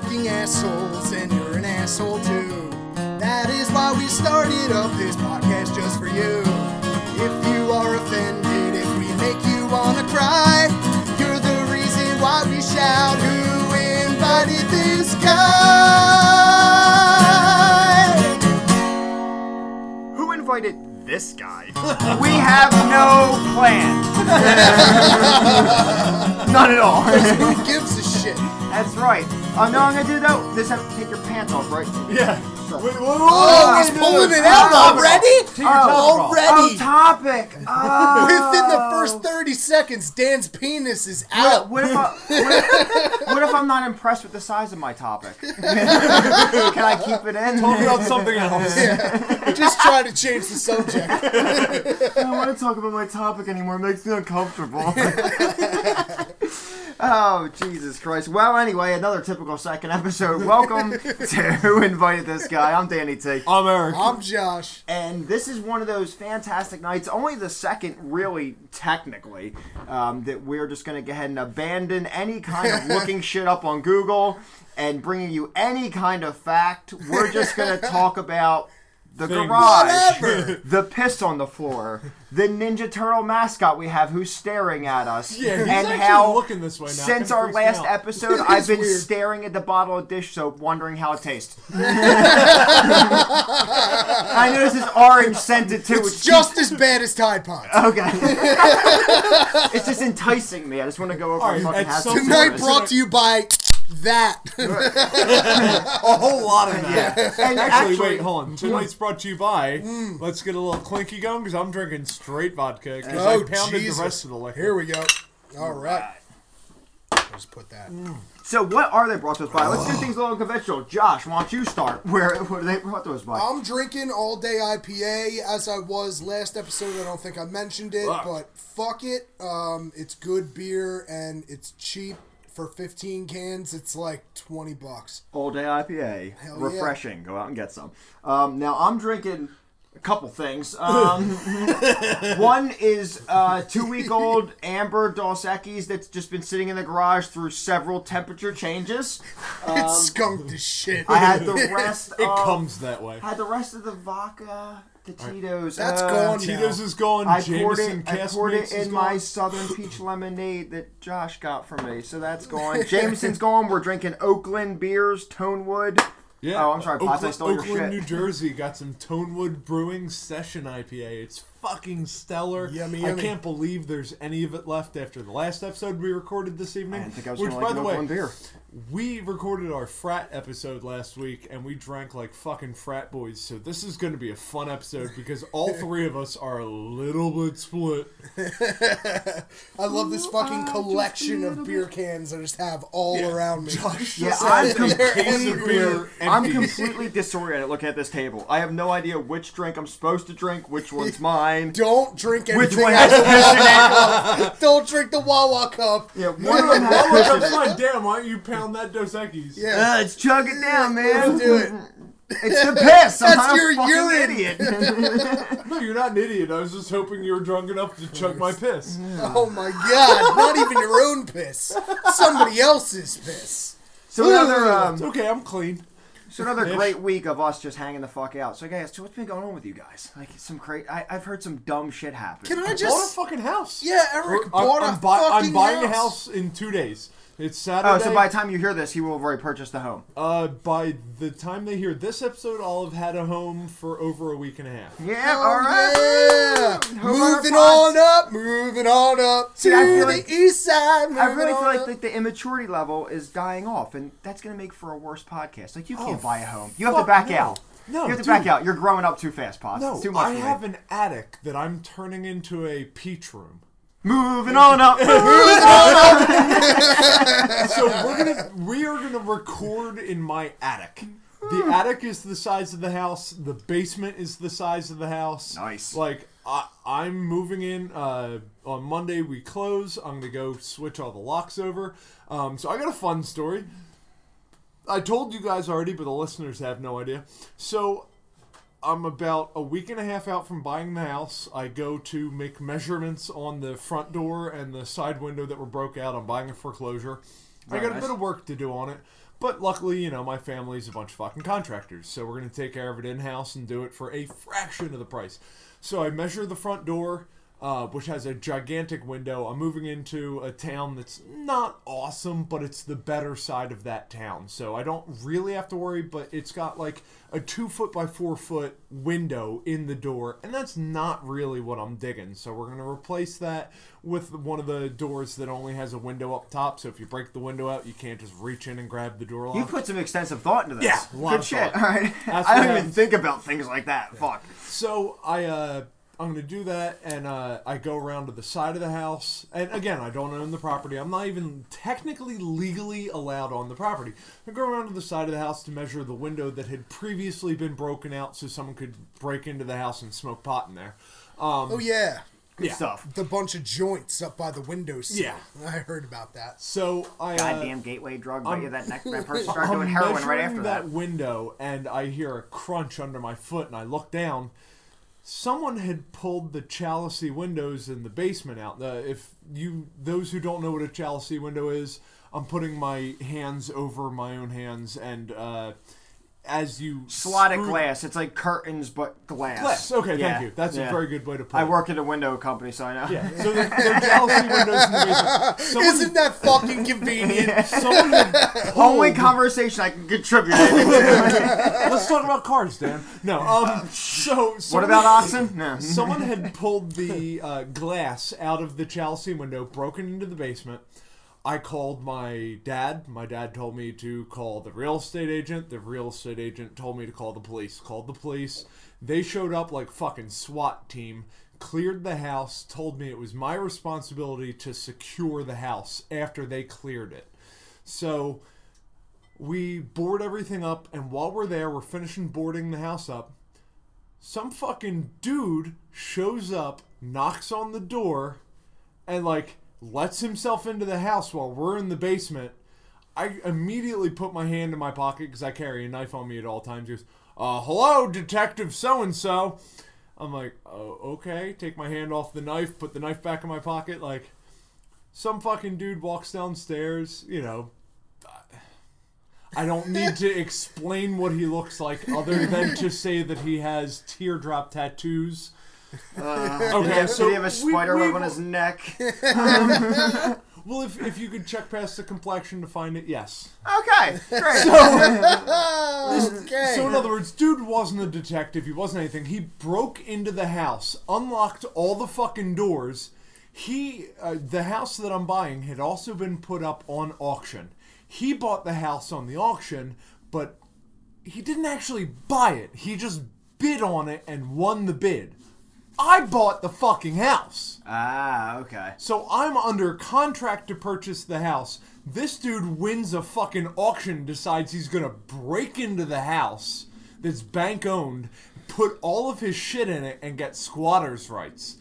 fucking assholes, and you're an asshole too. That is why we started up this podcast just for you. If you are offended, if we make you wanna cry, you're the reason why we shout, Who invited this guy? Who invited this guy? we have no plan. Not at all. Who gives a shit? That's right. Uh, no, I'm gonna do that. This have to take your pants off, right? Yeah. Wait, wait, wait, Oh, he's pulling it out Oh, already? Take your. Already! Oh, topic. Oh. Within the first 30 seconds, Dan's penis is out. What if, I, what, if, what if I'm not impressed with the size of my topic? Can I keep it in? Talk about something else. Just try to change the subject. I don't want to talk about my topic anymore. It makes me uncomfortable. Oh, Jesus Christ. Well, anyway, another typical second episode. Welcome to Who Invited This Guy. I'm Danny T. I'm Eric. I'm Josh. And this is one of those fantastic nights, only the second, really, technically, um, that we're just going to go ahead and abandon any kind of looking shit up on Google and bringing you any kind of fact. We're just going to talk about the Things. garage, Whatever. the piss on the floor, the Ninja Turtle mascot we have who's staring at us, Yeah, he's and actually how looking this way now. since our last episode, I've been weird. staring at the bottle of dish soap, wondering how it tastes. I noticed this orange scented too. It's just as bad as Tide Pods. Okay. it's just enticing me. I just want to go over All and right, fucking at have some Tonight brought to you by that. a whole lot of that. And Actually, wait, hold on. Tonight's brought to you by. Let's get a little clinky going because I'm drinking straight vodka because oh, I pounded Jesus. the rest of the liquor. Here we go. All right. Just put that. So what are they brought to us by? Let's do things a little conventional. Josh, why don't you start? Where what are they brought to us by? I'm drinking all day IPA as I was last episode. I don't think I mentioned it, Fuck. but fuck it. Um, it's good beer and it's cheap. For 15 cans, it's like 20 bucks. All day IPA. Hell yeah. Refreshing. Go out and get some. Um, now I'm drinking a couple things. Um, one is uh, two week old Amber Dos Equis that's just been sitting in the garage through several temperature changes. it skunked as shit. Um, I had the rest. It of, comes that way. I had the rest of the vodka, the Tito's. That's uh, gone now. Tito's is gone. I poured Jameson it. I poured it Mix is in my. Southern Peach Lemonade that Josh got for me, so that's gone. Jameson's gone. We're drinking Oaklyn beers, Tonewood. Yeah. Oh, I'm sorry, Pots, I Oaklyn, stole your Oaklyn, shit. New Jersey got some Tonewood Brewing Session IPA. It's fucking stellar. Yummy, I can't believe there's any of it left after the last episode we recorded this evening. I didn't think I was which, gonna like by the way, beer. We recorded our frat episode last week and we drank like fucking frat boys. So this is going to be a fun episode because all three of us are a little bit split. I love this fucking collection of beer cans I just have all around me. Yeah, I'm, com- Case of beer. I'm completely disoriented looking at this table. I have no idea which drink I'm supposed to drink, which one's mine. Don't drink anything Which one out has of the piss in it? Wawa cup. Don't drink the Wawa cup. Yeah, one of them has piss look, in I'm it. fine. Damn, why don't you pound that Dos Equis? Yeah. Uh, let's chug it down, man. Let's do it. It's the piss. I'm That's not a your fucking urine. idiot. No, you're not an idiot. I was just hoping you were drunk enough to chug my piss. Oh my god, not even your own piss. Somebody else's piss. So another It's um, okay, I'm clean. so another Ish. great week of us just hanging the fuck out. So guys, so what's been going on with you guys? Like some great. I, I've heard some dumb shit happen. Can I just Bought a fucking house. Yeah, Eric We're- bought I'm, a I'm, buy- fucking I'm buying a house. house in two days. It's Saturday. Oh, so by the time you hear this, he will have already purchased the home. uh, by the time they hear this episode, I'll have had a home for over a week and a half. Yeah, Oh, all right. yeah. Moving on up, moving on up See, to I the like- east side. I really feel on like the, the immaturity level is dying off, and that's going to make for a worse podcast. Like you can't Oh, buy a home. You have to back no. out. No, you have to dude. back out. You're growing up too fast, Pots. No, it's too much. I for me. have an attic that I'm turning into a peach room. Moving on up. So we're gonna we are gonna record in my attic. The attic is the size of the house. The basement is the size of the house. Nice. Like I, I'm moving in uh, on Monday. We close. I'm gonna go switch all the locks over. Um, so I got a fun story. I told you guys already, but the listeners have no idea. So I'm about a week and a half out from buying the house. I go to make measurements on the front door and the side window that were broke out. I'm buying a foreclosure. I Very got a bit of work to do on it. But luckily, you know, my family's a bunch of fucking contractors, so we're gonna take care of it in house and do it for a fraction of the price. So I measure the front door, uh, which has a gigantic window. I'm moving into a town that's not awesome, but it's the better side of that town. So I don't really have to worry, but it's got like a two foot by four foot window in the door, and that's not really what I'm digging. So we're gonna replace that with one of the doors that only has a window up top. So if you break the window out, you can't just reach in and grab the door lock. You put some extensive thought into this. Yeah, Good shit. All right. I don't even think about things like that. Fuck. So I uh I'm gonna do that and uh I go around to the side of the house and again I don't own the property. I'm not even technically legally allowed on the property. I go around to the side of the house to measure the window that had previously been broken out so someone could break into the house and smoke pot in there. Um Oh yeah, Good Yeah. stuff. the bunch of joints up by the windows. Yeah. I heard about that. so I uh, Goddamn gateway drug. But I'm- that next that person started I'm doing heroin right after that. that. window, and I hear a crunch under my foot, and I look down. Someone had pulled the Jalousie windows in the basement out. The, if you, those who don't know what a Jalousie window is, I'm putting my hands over my own hands, and uh, as you Slotted screw- glass. It's like curtains, but glass. glass. Okay, Yeah, thank you. That's yeah. a very good way to put I it. work at a window company, so I know. Yeah. So the, they're Jalousie windows in the basement. Someone, Isn't that fucking convenient? someone had Only conversation I can contribute. Let's talk about cars, Dan. No. Um. So. what someone- about oxen? No. Someone had pulled the uh, glass out of the jalousie window, broken into the basement. I called my dad. My dad told me to call the real estate agent. The real estate agent told me to call the police. Called the police. They showed up like fucking SWAT team, cleared the house, told me it was my responsibility to secure the house after they cleared it. So we board everything up, and while we're there, we're finishing boarding the house up some fucking dude shows up, knocks on the door, and like lets himself into the house while we're in the basement. I immediately put my hand in my pocket because I carry a knife on me at all times. He goes, uh, hello, Detective So and so. I'm like, oh, okay. Take my hand off the knife, put the knife back in my pocket. Like, some fucking dude walks downstairs, you know, I don't need to explain what he looks like other than to say that he has teardrop tattoos. Uh, Okay, did, he have, so did he have a we- spider web we've- on his neck? Well, if, if you could check past the complexion to find it, yes. Okay, great. okay. So, in other words, dude wasn't a detective. He wasn't anything. He broke into the house, unlocked all the fucking doors. He, uh, the house that I'm buying had also been put up on auction. He bought the house on the auction, but he didn't actually buy it. He just bid on it and won the bid. I bought the fucking house. ah, okay. So I'm under contract to purchase the house. This dude wins a fucking auction, decides he's gonna break into the house that's bank owned, put all of his shit in it, and get squatters' rights.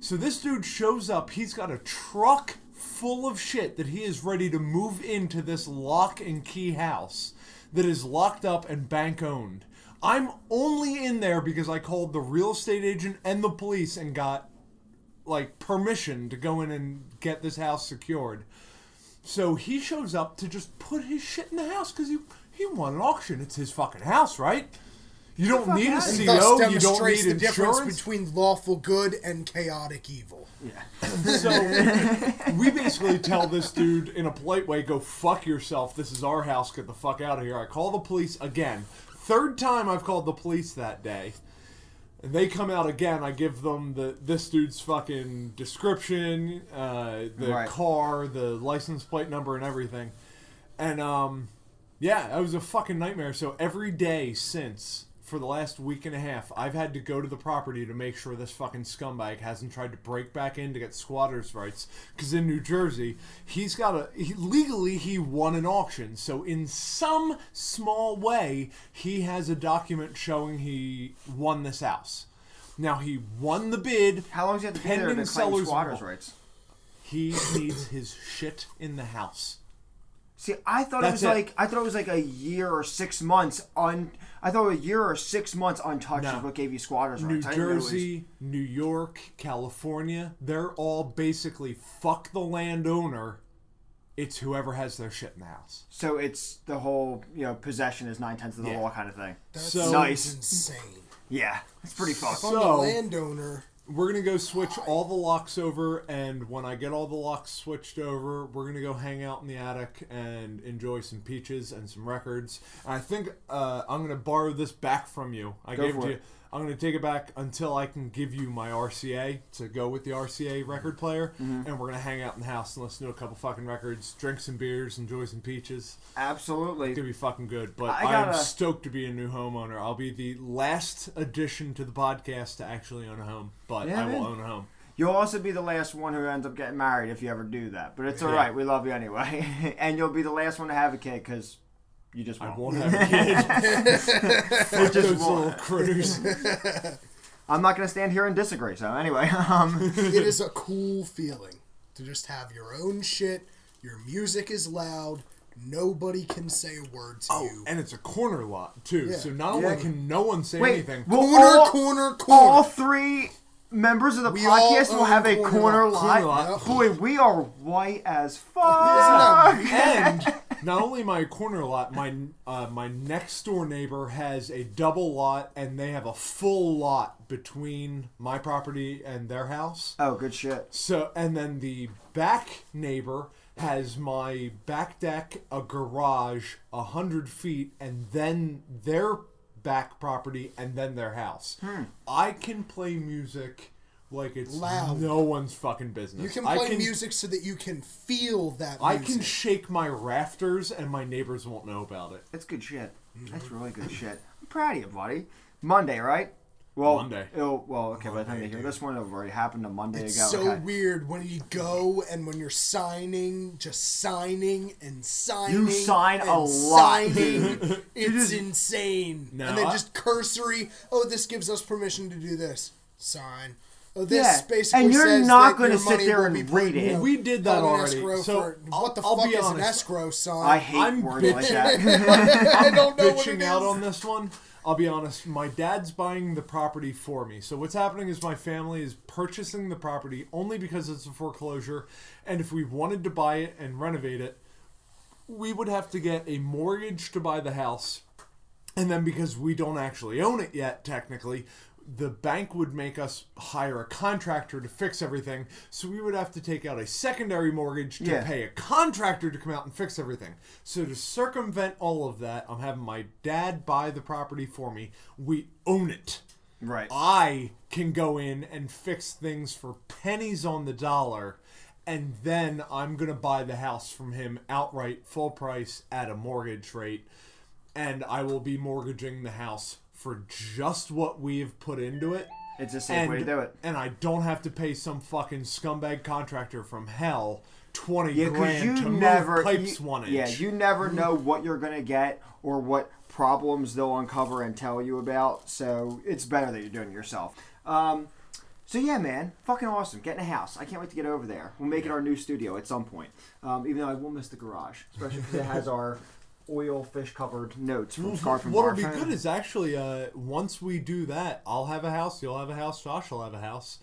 So this dude shows up, he's got a truck full of shit that he is ready to move into this lock and key house that is locked up and bank owned. I'm only in there because I called the real estate agent and the police and got like permission to go in and get this house secured. So he shows up to just put his shit in the house because he he won an auction. It's his fucking house, right? You don't need a and CO. thus You don't demonstrates need the difference between lawful good and chaotic evil. Yeah. so we basically tell this dude in a polite way, "Go fuck yourself. This is our house. Get the fuck out of here." I call the police again. Third time I've called the police that day. And they come out again. I give them the this dude's fucking description, uh, the Right. car, the license plate number, and everything. And um, yeah, that was a fucking nightmare. So every day since, for the last week and a half, I've had to go to the property to make sure this fucking scumbag hasn't tried to break back in to get squatters' rights. Because in New Jersey, he's got a he, legally he won an auction. So in some small way, he has a document showing he won this house. Now he won the bid. How long does he have to be there Pending to claim squatters' rights? He needs his shit in the house. See, I thought That's it was it. like I thought it was like a year or six months on. I thought a year or six months untouched No. is what gave you squatters' New rights. I didn't realize- Jersey, New York, California, they're all basically fuck the landowner It's whoever has their shit in the house. So it's the whole you know possession is nine tenths of the Yeah. law kind of thing. That So- sounds Nice. insane. Yeah, it's pretty fucked. If I'm So- a landowner, We're gonna go switch all the locks over, and when I get all the locks switched over, we're gonna go hang out in the attic and enjoy some peaches and some records. And I think uh, I'm gonna borrow this back from you. I Go gave it to you. I'm gonna take it back until I can give you my RCA to go with the RCA record player, Mm-hmm. and we're gonna hang out in the house and listen to a couple fucking records, drink some beers, enjoy some peaches. Absolutely. It's gonna be fucking good. But I I am stoked to be a new homeowner. I'll be the last addition to the podcast to actually own a home, but Yeah, I will man. own a home. You'll also be the last one who ends up getting married if you ever do that. But it's all Yeah. right. We love you anyway, and you'll be the last one to have a kid because you just I won't. won't have a kid. You just Those won't. little critters. I'm not going to stand here and disagree. So anyway, um, it is a cool feeling to just have your own shit. Your music is loud. Nobody can say a word to Oh, you. and it's a corner lot too. Yeah. So not only can no one say wait, anything. will Corner, all, corner, all three members of the We podcast will have a corner corner, lot. lot. Corner lot. Boy, we are white as Isn't fuck. Not only my corner lot, my uh, my next door neighbor has a double lot, and they have a full lot between my property and their house. Oh, good shit. So, and then the back neighbor has my back deck, a garage, a hundred feet, and then their back property, and then their house. Hmm. I can play music like it's Loud. no one's fucking business. You can I play music so that you can feel that I music. can shake my rafters, and my neighbors won't know about it. That's good shit. That's really good shit. I'm proud of you, buddy. Monday, right? Well, Monday. It'll, well, okay. by the time they hear dude. this one, it'll already happened a Monday It's ago. so okay. weird when you go and when you're signing, just signing and signing. You sign and a lot. Signing. it's just- insane. No, and then just cursory. Oh, this gives us permission to do this. Sign. Oh, this Yeah, basically and you're says not gonna sit there and be read it. We did that held already, escrow so for- I'll- what the I'll fuck be is an escrow sign? I hate I'm words like that. I don't know what it bitching out on this one. I'll be honest. My dad's buying the property for me. So what's happening is my family is purchasing the property only because it's a foreclosure, and if we wanted to buy it and renovate it, we would have to get a mortgage to buy the house, and then because we don't actually own it yet, technically. The bank would make us hire a contractor to fix everything, so we would have to take out a secondary mortgage to Yeah. pay a contractor to come out and fix everything. So to circumvent all of that, I'm having my dad buy the property for me. We own it. right. I can go in and fix things for pennies on the dollar, and then I'm gonna buy the house from him outright, full price at a mortgage rate, and I will be mortgaging the house for just what we have put into it. It's a safe And, way to do it. and I don't have to pay some fucking scumbag contractor from hell twenty Yeah, grand you to never move pipes you- one inch. Yeah, you never know what you're gonna get or what problems they'll uncover and tell you about. So it's better that you're doing it yourself. Um, so yeah, man, fucking awesome. Getting a house. I can't wait to get over there. We'll make it our new studio at some point. Um, even though I will miss the garage, especially because it has our oil fish covered notes from Scarf and What'll be good is actually uh, once we do that, I'll have a house, you'll have a house, Josh will have a house.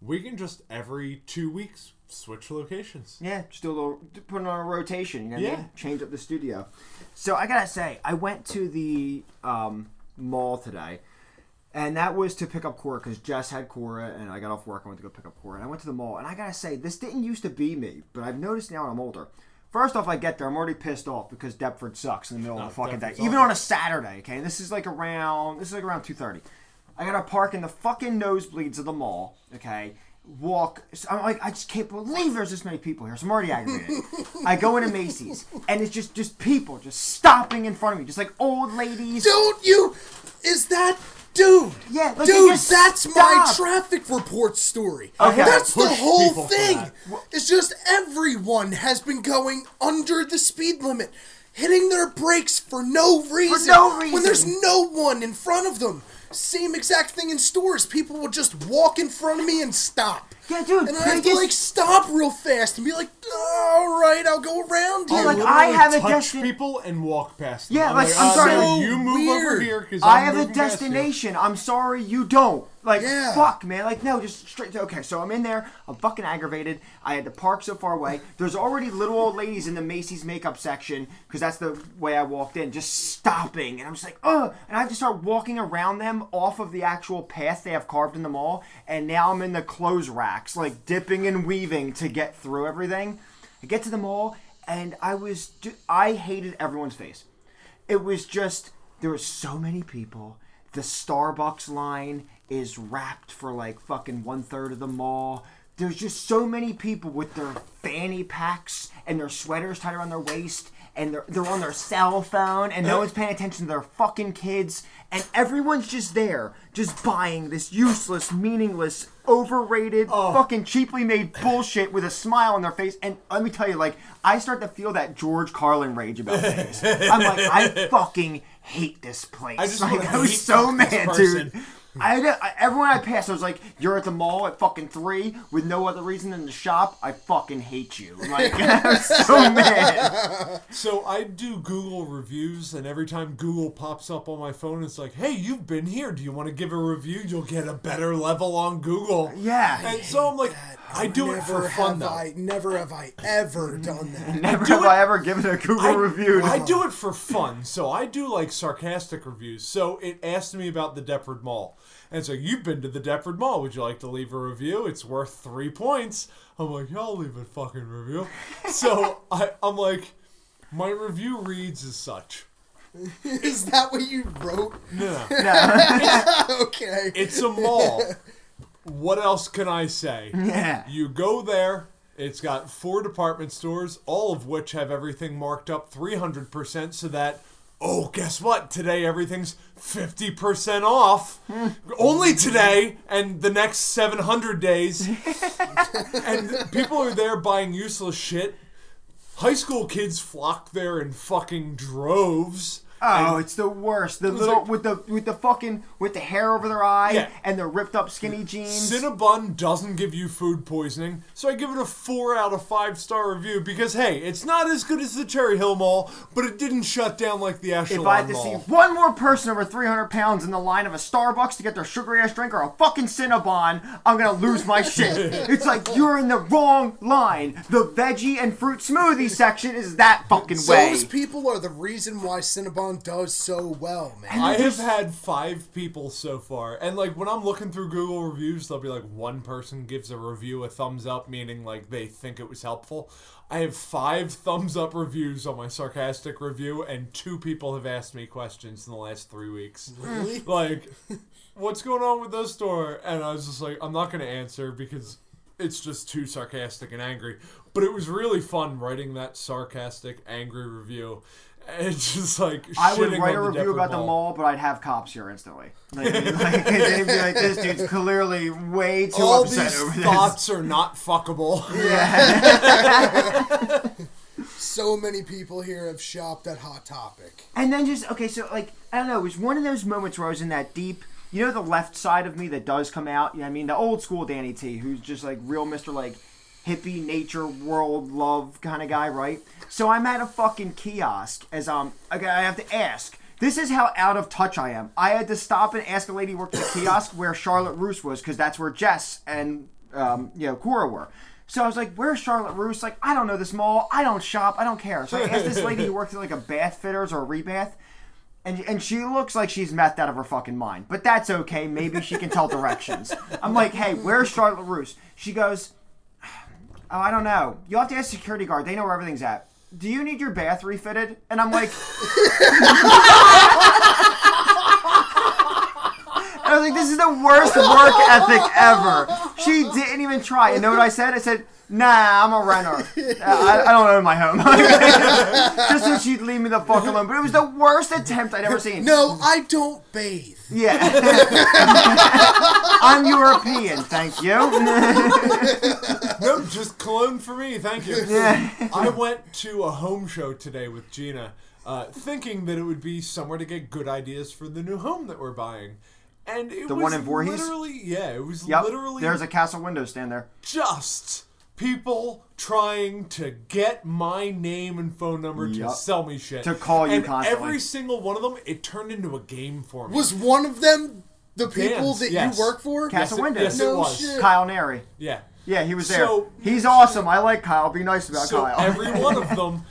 We can just every two weeks switch locations. Yeah, just do a little, put it on a rotation. You know, what I Yeah. mean? change up the studio. So I gotta say, I went to the um, mall today, and that was to pick up Cora because Jess had Cora, and I got off work. I went to go pick up Cora, and I went to the mall, and I gotta say, this didn't used to be me, but I've noticed now when I'm older. First off, I get there, I'm already pissed off because Deptford sucks in the middle No, of the fucking day, Deptford's even awful. on a Saturday. Okay, this is like around this is like around two thirty. I gotta park in the fucking nosebleeds of the mall. Okay, walk. I'm like, I just can't believe there's this many people here. So I'm already aggravated. I go into Macy's, and it's just just people just stopping in front of me, just like old ladies. Don't you? Is that dude? Yeah, like dude, just that's my traffic report story. Okay. That's the whole thing. It's just everyone has been going under the speed limit, hitting their brakes for no reason. For no reason. When there's no one in front of them. Same exact thing in stores. People will just walk in front of me and stop. Yeah, dude. And I they have to like stop real fast and be like, all right, I'll go around you. Oh, like, I have a touch destin- people and walk past them. Yeah, I'm like, I'm uh, sorry. So you move over here because I have a destination. I'm sorry, you don't. Like, Yeah. fuck, man. Like, no, just straight. Okay, so I'm in there. I'm fucking aggravated. I had to park so far away. There's already little old ladies in the Macy's makeup section because that's the way I walked in, just stopping. And I'm just like, oh, And I have to start walking around them off of the actual path they have carved in the mall. And now I'm in the clothes racks, like dipping and weaving to get through everything. I get to the mall, and I was, I hated everyone's face it was just there were so many people. The Starbucks line is wrapped for like fucking one third of the mall. There's just so many people with their fanny packs and their sweaters tied around their waist and they're, they're on their cell phone and no uh. one's paying attention to their fucking kids and everyone's just there just buying this useless meaningless overrated oh. fucking cheaply made bullshit with a smile on their face. And let me tell you like i start to feel that george carlin rage about things. I'm like i fucking hate this place. I just like, i was so mad dude I, I everyone I passed, I was like, "You're at the mall at fucking three with no other reason than the shop. I fucking hate you." Like I was so mad. So I do Google reviews, and every time Google pops up on my phone, it's like, "Hey, you've been here. Do you want to give a review? You'll get a better level on Google." Yeah. And so I'm like, I do it for never fun have though. I, never have I ever done that. Never do have it- I ever given a Google I, review. I do it for fun, so I do like sarcastic reviews. So it asked me about the Deptford Mall, and so you've been to the Deptford Mall. Would you like to leave a review? It's worth three points. I'm like, yeah, I'll leave a fucking review. So I, I'm like, my review reads as such. Is that what you wrote? No. No, okay. it's a mall. What else can I say? Yeah. You go there. It's got four department stores, all of which have everything marked up 300% so that, oh, guess what? Today everything's 50% off. Hmm. Only today and the next 700 days. and people are there buying useless shit. High school kids flock there in fucking droves. Oh, it's the worst. The little like- with the with the fucking with the hair over their eye Yeah. and the ripped up skinny jeans. Cinnabon doesn't give you food poisoning, so I give it a 4 out of 5 star review because, hey, it's not as good as the Cherry Hill Mall, but it didn't shut down like the Echelon if I had to Mall. see one more person over 300 pounds in the line of a Starbucks to get their sugary ass drink or a fucking Cinnabon, I'm gonna lose my shit. It's like you're in the wrong line. The veggie and fruit smoothie section is that fucking way. Those people are the reason why Cinnabon does so well, man. I have had five people so far, and like when I'm looking through Google reviews, there'll be like one person gives a review a thumbs up, meaning like they think it was helpful. I have five thumbs up reviews on my sarcastic review, and two people have asked me questions in the last three weeks. Really? Like, what's going on with this store? And I was just like, I'm not going to answer because it's just too sarcastic and angry. But it was really fun writing that sarcastic, angry review. It's just like I would write a review Deptford about the mall, but I'd have cops here instantly. Like, like, they'd be like, "This dude's clearly way too All upset these over this." thoughts are not fuckable. Yeah. So many people here have shopped at Hot Topic. And then just okay, so like I don't know, it was one of those moments where I was in that deep, you know, the left side of me that does come out. You know, what I mean, the old school Danny T, who's just like real Mister like hippie nature world love kind of guy, right? So I'm at a fucking kiosk as um, okay, I have to ask. This is how out of touch I am. I had to stop and ask a lady who worked at the kiosk where Charlotte Russe was because that's where Jess and um, you know Cora were. So I was like, "Where's Charlotte Russe?" Like, I don't know this mall. I don't shop. I don't care. So I asked this lady who worked at like a bath fitters or a rebath, and and she looks like she's methed out of her fucking mind. But that's okay. Maybe she can tell directions. I'm like, "Hey, where's Charlotte Russe?" She goes, "Oh, I don't know. You'll have to ask security guard. They know where everything's at." Do you need your bath refitted? And I'm like, was like, this is the worst work ethic ever. She didn't even try. And know what I said? I said, nah, I'm a renter. I, I don't own my home. Just so she'd leave me the fuck alone. But it was the worst attempt I'd ever seen. No, I don't bathe. Yeah. I'm European, thank you. no, just cologne for me, thank you. Yeah. I went to a home show today with Gina, uh, thinking that it would be somewhere to get good ideas for the new home that we're buying. And it The was one in Voorhees? literally yeah, it was Yep. literally There's a castle window stand there. just people trying to get my name and phone number Yup. to sell me shit. To call you and constantly. Every single one of them, it turned into a game for me. Was one of them the people Dan's, that yes. you work for? Castle yes, it, window. Yes, No it was. shit. Kyle Neri. Yeah. Yeah, he was there. So- He's awesome. I like Kyle. Be nice about So Kyle. every one of them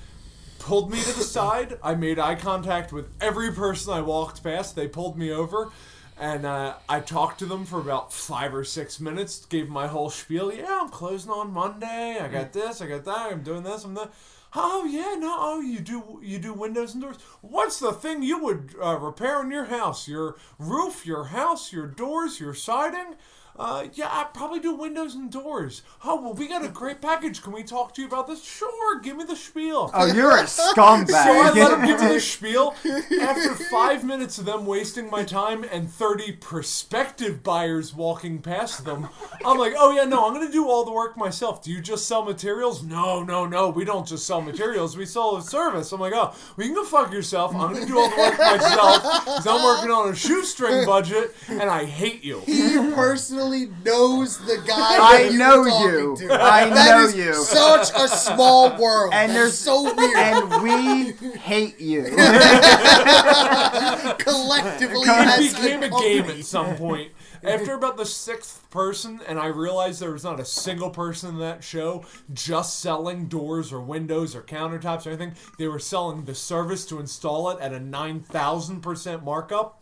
pulled me to the side. I made eye contact with every person I walked past. They pulled me over, and uh, I talked to them for about five or six minutes. Gave my whole spiel. Yeah, I'm closing on Monday. I got this. I got that. I'm doing this. I'm that. Oh yeah, no. Oh, you do you do windows and doors? What's the thing you would uh, repair in your house? Your roof, your house, your doors, your siding? Uh, yeah, I probably do windows and doors. Oh, well, we got a great package. Can we talk to you about this? Sure, give me the spiel. oh, you're a scumbag. So I let him give me the spiel. After five minutes of them wasting my time and 30 prospective buyers walking past them, I'm like, oh yeah, no, I'm going to do all the work myself. Do you just sell materials? No, no, no, we don't just sell materials. We sell a service. I'm like, oh, well, you can go fuck yourself. I'm going to do all the work myself because I'm working on a shoestring budget and I hate you. He personally knows the guy. I that you know were talking you. To. I That know is you. Such a small world. And That's there's- so weird. and we hate you. Collectively, it as became a company. game at some point. After about the sixth person, and I realized there was not a single person in that show just selling doors or windows or countertops or anything. They were selling the service to install it at a 9,000% markup.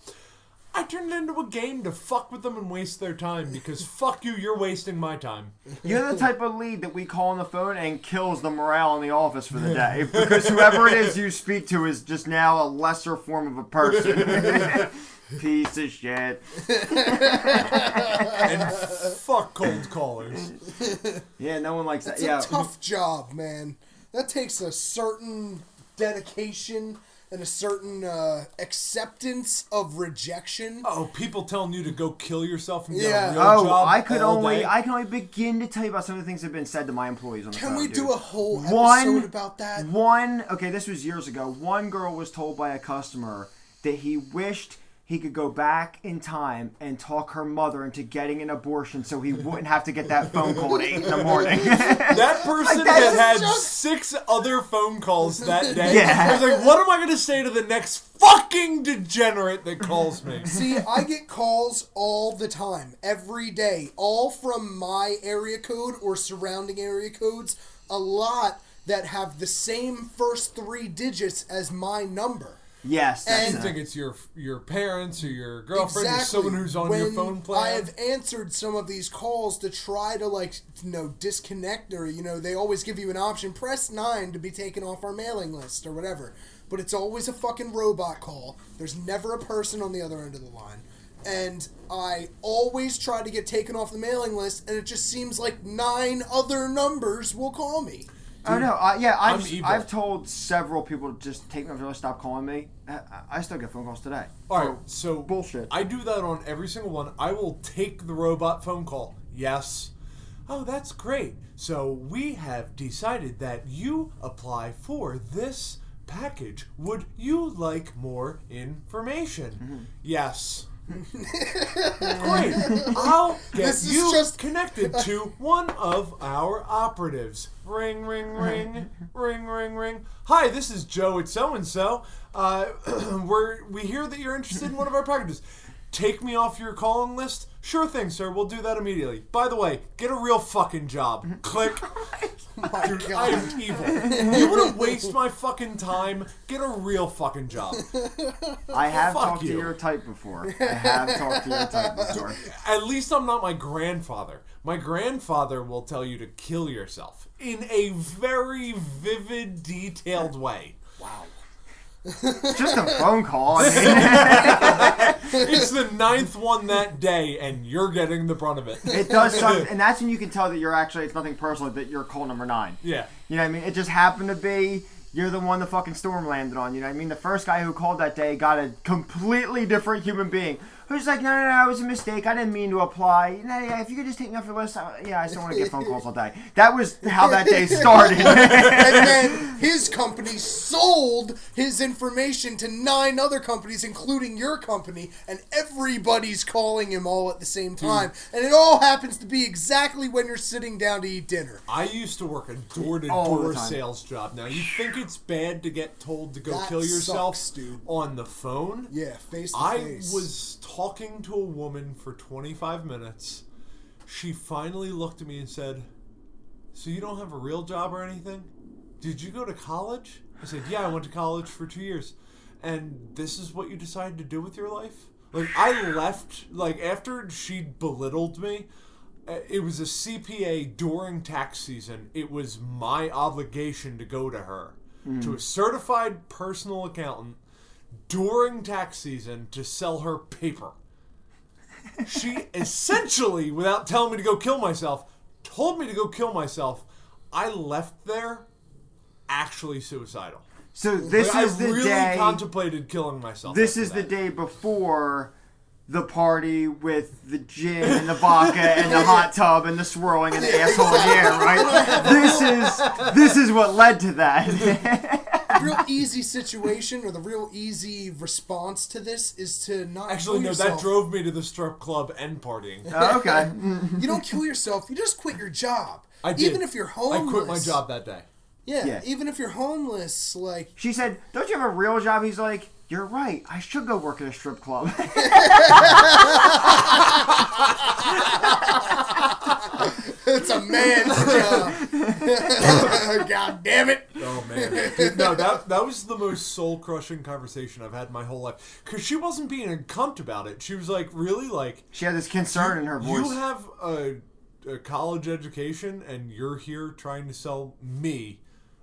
I turned it into a game to fuck with them and waste their time because fuck you, you're wasting my time. You're the type of lead that we call on the phone and kills the morale in the office for the day because whoever it is you speak to is just now a lesser form of a person. Piece of shit. And fuck cold callers. Yeah, no one likes that. It's yeah. a tough job, man. That takes a certain dedication and a certain uh, acceptance of rejection. Oh, people telling you to go kill yourself and get Yeah. a real Oh, job. I could all only day. I can only begin to tell you about some of the things that have been said to my employees on the Can phone. we dude. do a whole episode One- about that? One, okay, this was years ago. One girl was told by a customer that he wished he could go back in time and talk her mother into getting an abortion so he wouldn't have to get that phone call at 8 in the morning. That person Like, that had had just- six other phone calls that day. Yeah. I was like, what am I going to say to the next fucking degenerate that calls me? See, I get calls all the time, every day, all from my area code or surrounding area codes. A lot that have the same first three digits as my number. Yes, that's And- You think it's your your parents or your girlfriend exactly. or someone who's on your phone plan? I have answered some of these calls to try to like you know disconnect or you know they always give you an option press 9 to be taken off our mailing list or whatever. But it's always a fucking robot call. There's never a person on the other end of the line. And I always try to get taken off the mailing list and it just seems like nine other numbers will call me. Oh no, uh, yeah, I'm I've. I've told several people to just take me off the list, stop calling me. I, I still get phone calls today. All right, so bullshit. I do that on every single one. I will take the robot phone call. Yes. Oh, that's great. So we have decided that you apply for this package. Would you like more information? Mm-hmm. Yes. Great. I'll get This you just- connected to one of our operatives. Ring, ring, ring, ring, ring, ring. Hi, this is Joe at so and so. Uh, we're we hear that you're interested in one of our packages. Take me off your calling list. Sure thing, sir. We'll do that immediately. By the way, get a real fucking job. Click. Oh my Dude, I am evil. You want to waste my fucking time? Get a real fucking job. I have Fuck talked you. to your type before. I have talked to your type before. At least I'm not my grandfather. My grandfather will tell you to kill yourself in a very vivid, detailed way. Wow. Just a phone call. I mean, It's the ninth one that day, and you're getting the brunt of it. it does suck, and that's when you can tell that you're actually it's nothing personal. That you're call number nine. Yeah. You know what I mean? It just happened to be you're the one the fucking storm landed on. You know what I mean? The first guy who called that day got a completely different human being. Who's like, no, no, no, it was a mistake. I didn't mean to apply. No, yeah, if you could just take me off your list, I, yeah, I still want to get phone calls all day. That was how that day started. and then his company sold his information to nine other companies, including your company, and everybody's calling him all at the same Hmm. time. And it all happens to be exactly when you're sitting down to eat dinner. I used to work a door to door sales job. Now, you think it's bad to get told to go That kill yourself sucks, dude. on the phone? Yeah, face to I face. I was talking to a woman for 25 minutes. She finally looked at me and said, So you don't have a real job or anything? Did you go to college? I said, Yeah, I went to college for two years. And this is what you decided to do with your life? Like, I left, like, after she belittled me, uh, it was a CPA during tax season. It was my obligation to go to her, to a certified personal accountant during tax season to sell her paper. She essentially, without telling me to go kill myself, told me to go kill myself. I left there actually suicidal. so this Like, is I the really day. contemplated killing myself. This is the day before the party with the gin and the vodka and the hot tub and the swirling and the asshole in the air, right? This is this is what led to that. the real easy situation or the real easy response to this is to not Actually, kill no, yourself. that drove me to the strip club and partying. Oh, okay. you don't kill yourself. You just quit your job. I did. Even if you're homeless. I quit my job that day. Yeah, Yeah. even if you're homeless, like She said, "Don't you have a real job?" He's like, "You're right. I should go work at a strip club." it's a man's job. God damn it. Oh man, Dude, no, that that was the most soul crushing conversation I've had my whole life. Cause she wasn't being a cunt about it. She was like, really, like she had this concern in her voice. you have a, a college education and you're here trying to sell me,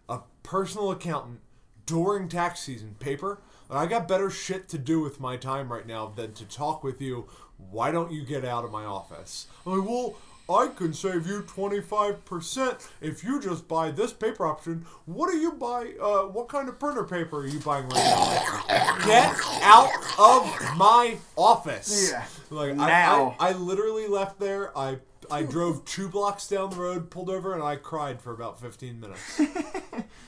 a personal accountant, during tax season paper. I got better shit to do with my time right now than to talk with you. Why don't you get out of my office? I'm like, well, I can save you 25% if you just buy this paper option. What do you buy? Uh, what kind of printer paper are you buying right now? Get out of my office. Yeah. Like Now. I, I, I literally left there. I I drove two blocks down the road, pulled over, and I cried for about 15 minutes.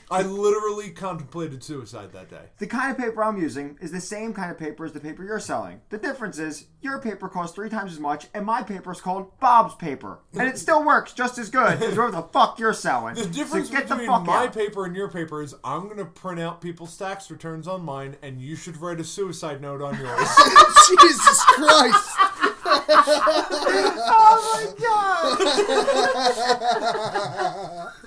I literally contemplated suicide that day. The kind of paper I'm using is the same kind of paper as the paper you're selling. The difference is your paper costs three times as much, and my paper is called Bob's paper, and it still works just as good as whatever the fuck you're selling. The difference so get the between fuck my out. paper and your paper is I'm going to print out people's tax returns on mine, and you should write a suicide note on yours. Jesus Christ. Oh my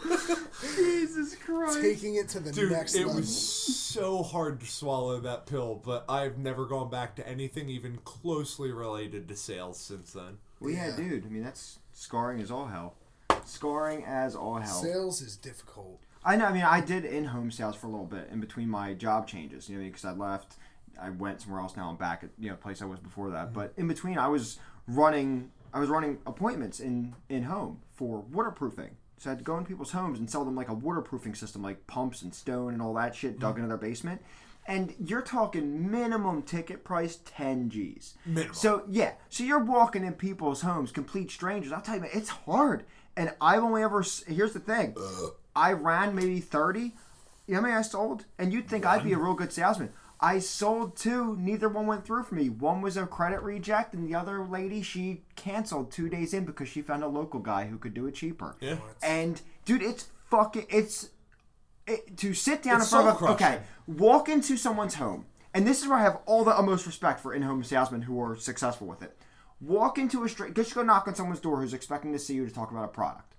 god! Jesus Christ! Taking it to the Dude, next it level. was so hard to swallow that pill, but I've never gone back to anything even closely related to sales since then. Well, yeah, Yeah. dude. I mean, that's scarring as all hell. Scarring as all hell. Sales is difficult. I know. I mean, I did in-home sales for a little bit in between my job changes. You know, because I left, I went somewhere else. Now I'm back at you know place I was before that. Mm-hmm. But in between, I was running. I was running appointments in in home for waterproofing. So I had to go in people's homes and sell them like a waterproofing system, like pumps and stone and all that shit dug mm-hmm. into their basement. And you're talking minimum ticket price ten G's. Minimum. So yeah, so you're walking in people's homes, complete strangers. I'll tell you, man, it's hard. And I've only ever. Here's the thing. I ran maybe 30. You know how many I sold? And you'd think I'd be a real good salesman. I sold two. Neither one went through for me. One was a credit reject, and the other lady, she canceled two days in because she found a local guy who could do it cheaper. Yeah. And, dude, it's fucking. It's. It, to sit down It's in front of. soul-crushing. Okay. Walk into someone's home. And this is where I have all the utmost respect for in home salesmen who are successful with it. Walk into a straight. Just go knock on someone's door who's expecting to see you to talk about a product.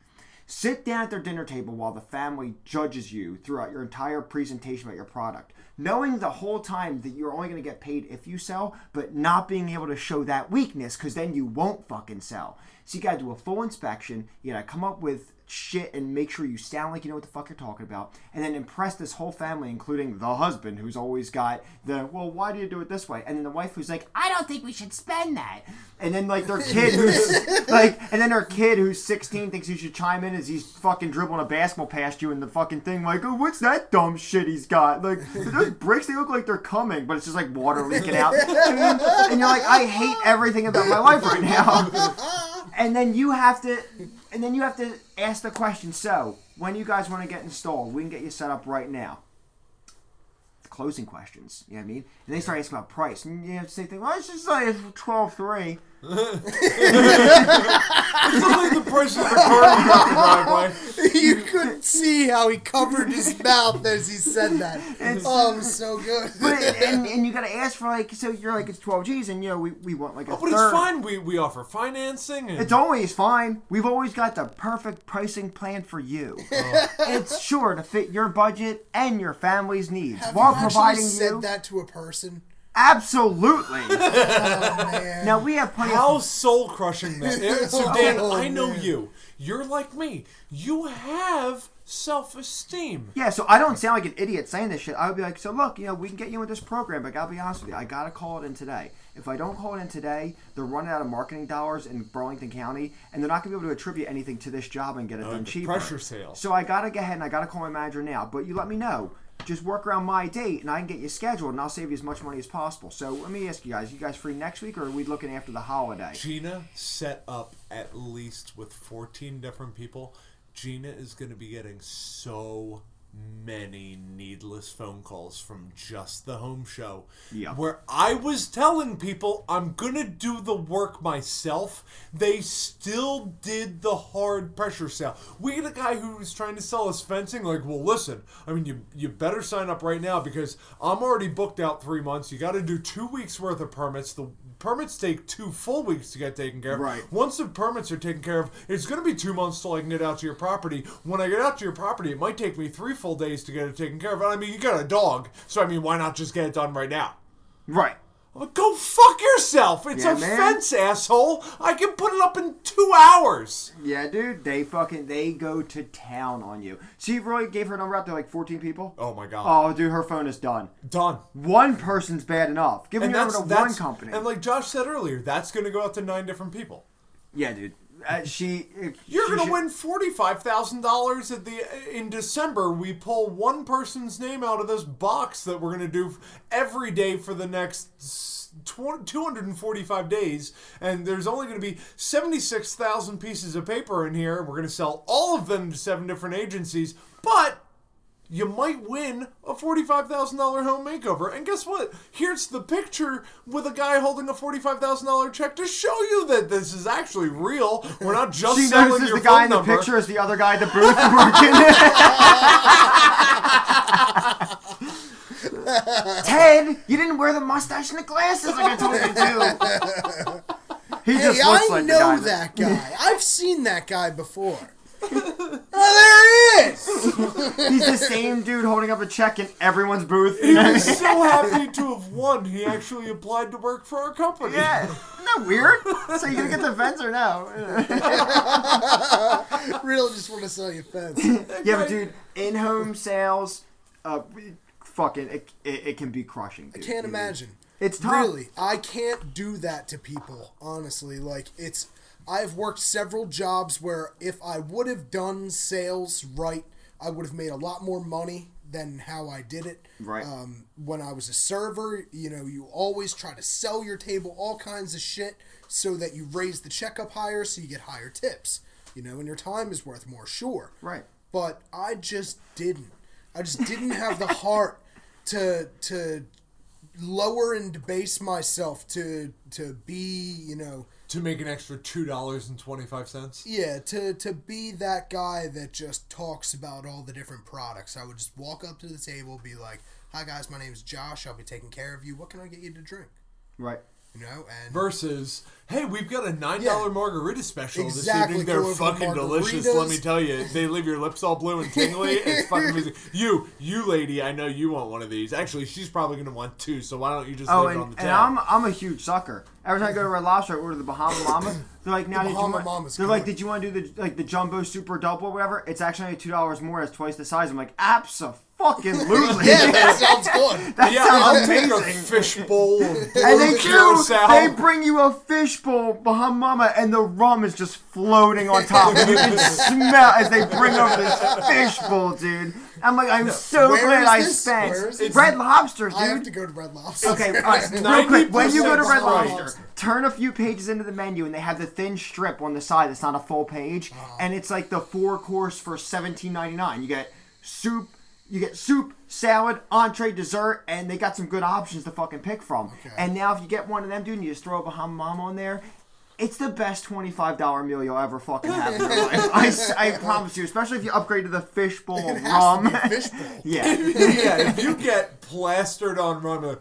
Sit down at their dinner table while the family judges you throughout your entire presentation about your product, knowing the whole time that you're only going to get paid if you sell, but not being able to show that weakness because then you won't fucking sell. So you got to do a full inspection. You got to come up with shit and make sure you sound like you know what the fuck you're talking about, and then impress this whole family, including the husband who's always got the well, why do you do it this way, and then the wife who's like, I don't think we should spend that, and then like their kid who's like, and then their kid who's 16 thinks you should chime in as he's fucking dribbling a basketball past you, and the fucking thing like, oh, what's that dumb shit he's got? Like those bricks, they look like they're coming, but it's just like water leaking out, and you're like, I hate everything about my life right now. And then you have to and then you have to ask the question so when you guys want to get installed we can get you set up right now. Closing questions you know what i mean? And they start asking about price and you have to say things well it's just like 12 3 It's like the price of the car you got the driveway. you could see how he covered his mouth as he said that. Oh, it was so good. but and, and you got to ask for like so you're like it's 12 g's and you know we, we want like a Oh, but third. it's fine. We, we offer financing. And It's always fine. We've always got the perfect pricing plan for you. Oh. It's sure to fit your budget and your family's needs Have while you actually providing said you that to a person? Absolutely. Oh man. now we have plenty How of soul crushing that is. So, Dan, Oh, I know man. you. You're like me. You have self esteem. yeah. So I don't sound like an idiot saying this shit. I would be like, so look, you know, we can get you in this program, but I gotta be honest with you, I gotta call it in today. If I don't call it in today, they're running out of marketing dollars in Burlington County, and they're not gonna be able to attribute anything to this job and get it uh, done the cheaper. pressure sale. So I gotta go ahead and I gotta call my manager now. But you let me know. Just work around my date, and I can get you scheduled, and I'll save you as much money as possible. So let me ask you guys: you guys free next week, or are we looking after the holiday? Gina set up at least with 14 different people. Gina is going to be getting so many needless phone calls from just the home show. Yeah. Where I was telling people I'm going to do the work myself, they still did the hard pressure sale. We had a guy who was trying to sell us fencing like, "Well, listen, I mean you you better sign up right now because I'm already booked out 3 months. You got to do 2 weeks worth of permits. The permits take 2 full weeks to get taken care of. Right. Once the permits are taken care of, it's going to be two months till I can get out to your property. When I get out to your property, it might take me three full days to get it taken care of. And I mean, you got a dog, so I mean, why not just get it done right now? Right. Go fuck yourself! It's Yeah, a man. fence, asshole. I can put it up in two hours. Yeah, dude. They fucking they go to town on you. She really gave her number out to like 14 people. Oh my god, Oh, dude, her phone is done. done. One person's bad enough. Give me And your number to one company. And like Josh said earlier, that's going to go out to nine different people. yeah, dude. Uh, she. if- You're she gonna should- win forty five thousand dollars at the in December. We pull one person's name out of this box that we're gonna do every day for the next tw- 245 days, and there's only gonna be seventy six thousand pieces of paper in here. We're gonna sell all of them to seven different agencies, but you might win a $45,000 home makeover. And guess what? Here's the picture with a guy holding a $45,000 check to show you that this is actually real. We're not just She selling notices your the guy phone in the picture is the other guy at the booth working. Ted, you didn't wear the mustache and the glasses like I told you to. He Hey, just looks I like the know guy that guy. I've seen that guy before. oh, there he is. He's the same dude holding up a check in everyone's booth. He was so happy to have won. He actually applied to work for our company. yeah, isn't that weird? So you're gonna get the fence or no? Really just want to sell you a fence. yeah, but dude, in-home sales, uh, fucking, it, it, it can be crushing. Dude. I can't imagine. It's tough. Really, I can't do that to people. Honestly, like it's. I've worked several jobs where if I would have done sales right, I would have made a lot more money than how I did it. Right. Um, when I was a server, you know, you always try to sell your table all kinds of shit so that you raise the checkup higher, so you get higher tips. You know, and your time is worth more. Sure. Right. But I just didn't. I just didn't have the heart to to lower and debase myself to to be you know To make an extra $2.25. yeah to to be that guy that just talks about all the different products i would just walk up to the table be like hi guys my name's josh i'll be taking care of you what can i get you to drink Right. you know, and Versus, hey, we've got a nine Yeah. margarita special Exactly, this evening. They're fucking delicious. Let me tell you, they leave your lips all blue and tingly. It's fucking amazing. You, you lady, I know you want one of these. Actually, she's probably gonna want two. So why don't you just Oh, leave it on and, the and? I'm I'm a huge sucker. Every time I go to Red Lobster, I order the Bahama Mama. They're like, now The did Bahama you want? They're like, did you want to do the like the jumbo super double or whatever? It's actually two dollars more. It's twice the size. I'm like, absolutely. yeah, that sounds good. that yeah, sounds I'll take a fishbowl of And they do. They bring you a fishbowl, Bahama Mama, and the rum is just floating on top. And you can smell as they bring over this fishbowl, dude. I'm like, I'm so Where glad is I this? spent Where is? Red Lobster, dude. I have to go to Red Lobster. Okay, all right, real quick. When you go to Red 90% Lobster, turn a few pages into the menu, and they have the thin strip on the side that's not a full page, Uh-huh. and it's like the four course for seventeen ninety nine. You get soup, you get soup, salad, entree, dessert, and they got some good options to fucking pick from. Okay. And now, if you get one of them, dude, and you just throw a Bahama Mama on there. It's the best twenty-five dollar meal you'll ever fucking have in your life. I, s- I promise you, especially if you upgrade to the fishbowl of It has to rum. be fishbowl. yeah, yeah, if you get plastered on rum,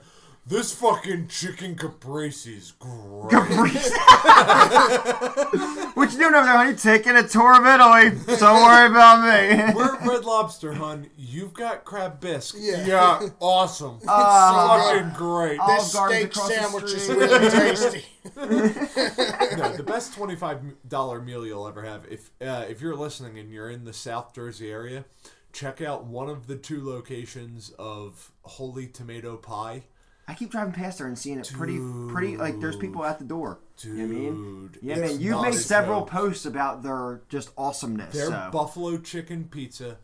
this fucking chicken caprese is great. Caprese. what you doing over there, honey? Taking a tour of Italy. Don't worry about me. We're at Red Lobster, hun. You've got crab bisque. Yeah. awesome. Uh, fucking great. Olive This steak sandwich is really tasty. no, the best twenty-five dollar meal you'll ever have. If uh, if you're listening and you're in the South Jersey area, check out one of the two locations of Holy Tomato Pie. I keep driving past there and seeing it pretty, pretty. Like there's people at the door. You know I mean? Dude, Yeah, man. You've made several posts about their just awesomeness. Their so. buffalo chicken pizza.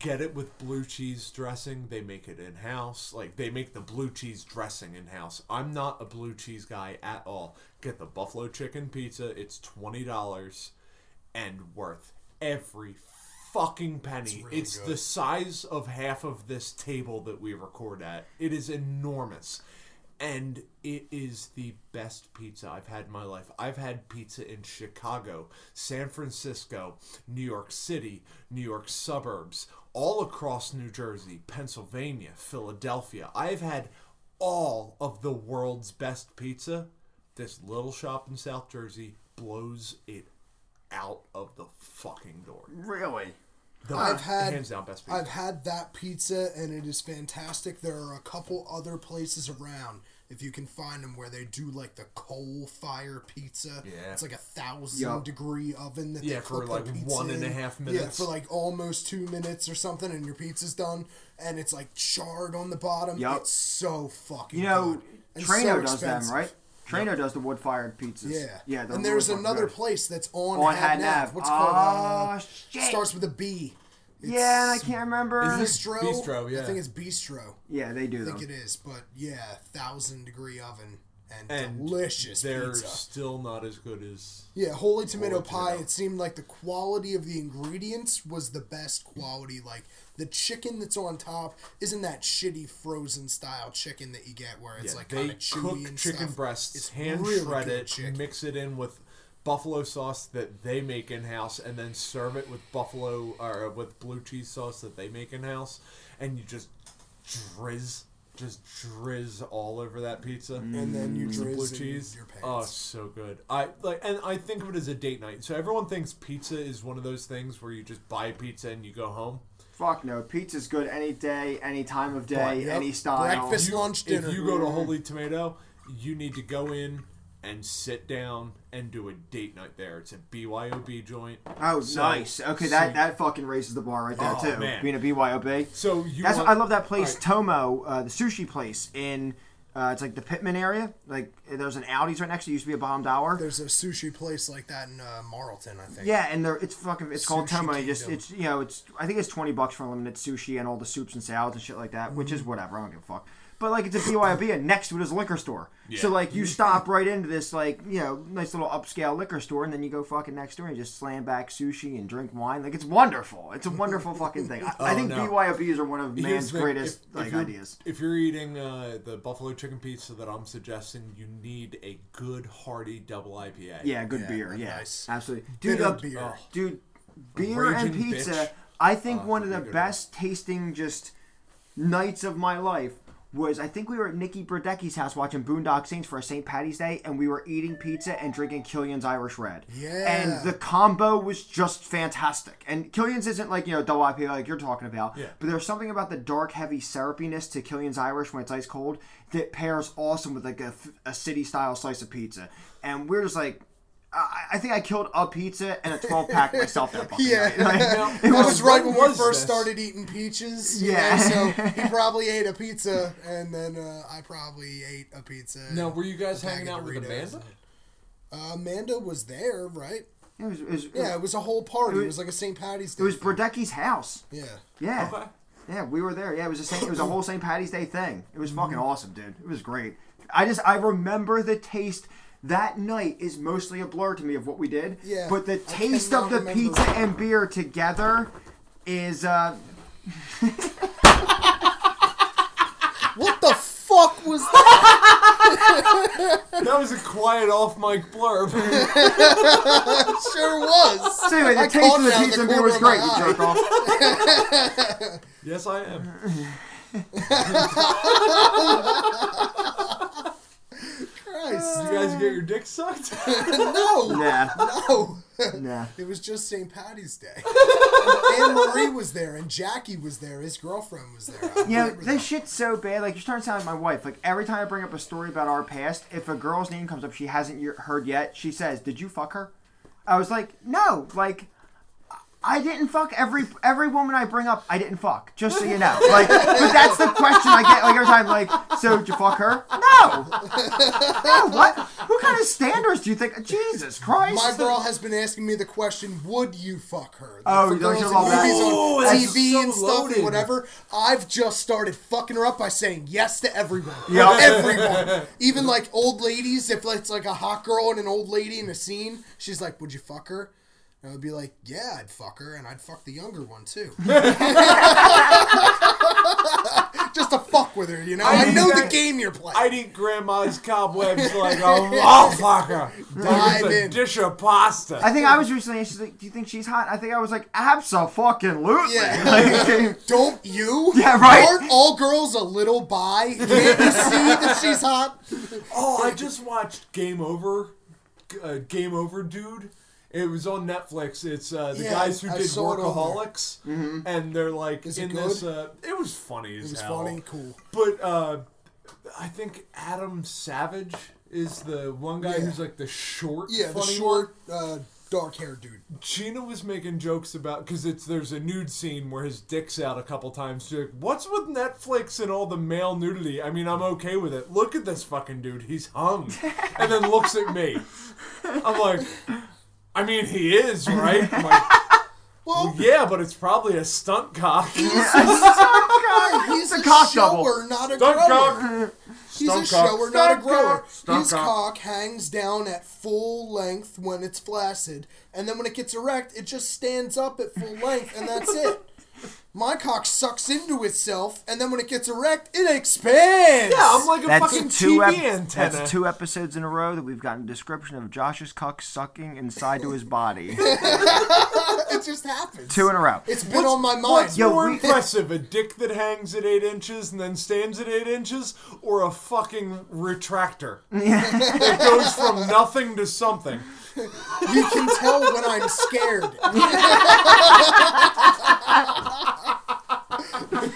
Get it with blue cheese dressing. They make it in house. Like they make the blue cheese dressing in house. I'm not a blue cheese guy at all. Get the buffalo chicken pizza. It's twenty dollars and worth every fucking penny. really it's the size of half of this table that we record at. It is enormous. And it is the best pizza I've had in my life. I've had pizza in Chicago, San Francisco, New York City, New York suburbs, all across New Jersey, Pennsylvania, Philadelphia. I've had all of the world's best pizza. This little shop in South Jersey blows it out of the fucking door. Really? The I've had hands down best pizza. I've had that pizza and it is fantastic. There are a couple other places around if you can find them where they do like the coal fire pizza. Yeah. It's like a thousand Yup. degree oven that Yeah, they for cook like the pizza one and a in. half Yeah, for like almost two minutes or something, and your pizza's done, and it's like charred on the bottom. Yup. It's so fucking. You know, good. and Trano so does them, expensive. right? Trano does the wood-fired pizzas. Yeah, Yeah. they're and there's another good. place that's on, On Had Had Nav. Nav. What's it called? Oh, Uh, shit. Starts with a B. Yeah, and I can't remember. Is this- Bistro. Bistro, yeah. I think it's Bistro. yeah, they do I think them. it is, but yeah, thousand degree oven and, and delicious They're pizza. still not as good as Yeah, holy tomato Holy pie. tomato. It seemed like the quality of the ingredients was the best quality. Like the chicken that's on top isn't that shitty frozen style chicken that you get where it's Yeah, like kind of chewy cook and chicken stuff. breasts, It's hand really shred it, chicken. mix it in with buffalo sauce that they make in house, and then serve it with buffalo or uh, with blue cheese sauce that they make in house, and you just drizz, just drizz all over that pizza. and then mm. you Some drizz blue cheese. your pants. Oh, so good. I like, and I think of it as a date night. So everyone thinks pizza is one of those things where you just buy pizza and you go home. Fuck no, pizza's good any day, any time of day, Yep. any style. Breakfast, lunch, dinner. If you go to Holy Tomato, you need to go in and sit down and do a date night there. It's a BYOB joint. Oh, So- nice. Okay, so- that that fucking raises the bar right there Oh, too. man. Being a BYOB. So you That's want, I love that place, Alright. Tomo, uh, the sushi place in. Uh, it's like the Pitman area. Like there's an Aldi's right next to. It used to be a Bottom Dollar. There's a sushi place like that in uh, Marlton, I think. Yeah, and they're it's fucking it's called Tomo. You just it's you know it's I think it's twenty bucks for unlimited sushi and all the soups and salads and shit like that, which Mm-hmm. is whatever. I don't give a fuck. But like it's a BYOB and next to it is a liquor store. So like you stop right into this like you know nice little upscale liquor store and then you go fucking next door and just slam back sushi and drink wine. Like it's wonderful. It's a wonderful fucking thing. I, I Oh, think no. BYOBs are one of Here's man's the greatest if- if like you're- ideas. If you're eating uh, the buffalo chicken pizza that I'm suggesting, you need a good hearty double IPA. Yeah, good Yeah, beer. Yeah, nice. absolutely. Dude, Bitter uh, beer. dude, beer and pizza. bitch. I think Oh, one of the that'd be good. best tasting just nights of my life was I think we were at Nikki Brodecki's house watching Boondock Saints for a St. Patty's Day, and we were eating pizza and drinking Killian's Irish Red. Yeah. And the combo was just fantastic. And Killian's isn't like you know double IPA like you're talking about, Yeah. but there's something about the dark, heavy syrupiness to Killian's Irish when it's ice cold that pairs awesome with like a, a city style slice of pizza. And we're just like. I I think I killed a pizza and a 12 pack myself that fucking Yeah. night. Like, Now- it That was was right when we first this? started eating peaches. Yeah. know, so he probably ate a pizza, and then uh, I probably ate a pizza. Now, and were you guys hanging out with Amanda? Uh, Amanda was there, right? It was, it was, Yeah, it was a whole party. It was- was like a St. Patty's Day. it was thing. Brodecki's house. Yeah. Yeah. Okay. Yeah, we were there. Yeah, it was a Saint, it was a whole St. Patty's Day thing. It was Mm-hmm. fucking awesome, dude. It was great. I just I remember the taste. That night is mostly a blur to me of what we did. Yeah, But the taste of the remember. pizza and beer together is uh What the fuck was that? That was a quiet off mic blurb. sure was. so anyway, the I taste of the pizza the and beer was great, you jerk off. yes, I am. Christ. You guys get uh, your dick sucked? No. Nah. No. Nah. It was just St. Patty's Day. Anne Marie was there, and Jackie was there. His girlfriend was there. I You know, remember this that. shit's so bad. Like, you're starting to sound like my wife. Like, every time I bring up a story about our past, if a girl's name comes up she hasn't y- heard yet, she says, Did you fuck her? I was like, No. Like, I didn't fuck every every woman I bring up. I didn't fuck, just so you know. Like, but that's the question I get like every time. Like, so did you fuck her? No. No. What? What kind of standards do you think? Jesus Christ. My girl has been asking me the question, would you fuck her? Oh, like, Oh, for don't girls you in love that? movies Oh, on that's TV so and stuff loaded. and whatever. I've just started fucking her up by saying yes to everyone. Yeah. Everyone. Even like old ladies, if it's like a hot girl and an old lady in a scene, she's like, would you fuck her? And I would be like, yeah, I'd fuck her, and I'd fuck the younger one too. Just to fuck with her, you know? I, I know the game you're playing. I'd eat grandma's cobwebs like a motherfucker. Dive Like a in. dish of pasta. I think I was recently. She's like, "Do you think she's hot?" I think I was like, "Absolutely." Yeah. Like, Don't you? Yeah, right? Aren't all girls a little bi? Can't you see that she's hot? Oh, I just watched Game Over. Uh, Game Over, dude. It was on Netflix. It's uh, the Yeah, guys who I did saw it on. Workaholics, and they're like Is it in good? this. Uh, it was funny as It was hell. funny, cool. But uh, I think Adam Savage is the one guy Yeah. who's like the short, Yeah, the funny short, uh, dark haired dude. one. Gina was making jokes about because it's there's a nude scene where his dick's out a couple times. She's like, "What's with Netflix and all the male nudity? I mean, I'm okay with it. Look at this fucking dude. He's hung." and then looks at me. I'm like, "I mean, he is, right?" I'm like, Well, "Yeah, but it's probably a stunt cock." he's a, stunt cock. He's a cock shower, double. not a Stunt grower. cock. He's a cock. shower, not a grower. Stunt His cock. cock hangs down at full length when it's flaccid, and then when it gets erect, it just stands up at full length, and that's it. My cock sucks into itself, and then when it gets erect, it expands. Yeah, I'm like a That's fucking two. TV ep- antenna. that's two episodes in a row that we've gotten a description of Josh's cock sucking inside to his body. it just happens. two in a row. It's been on my mind. What's Yo, more we- impressive, a dick that hangs at eight inches and then stands at eight inches, or a fucking retractor that goes from nothing to something? You can tell when I'm scared.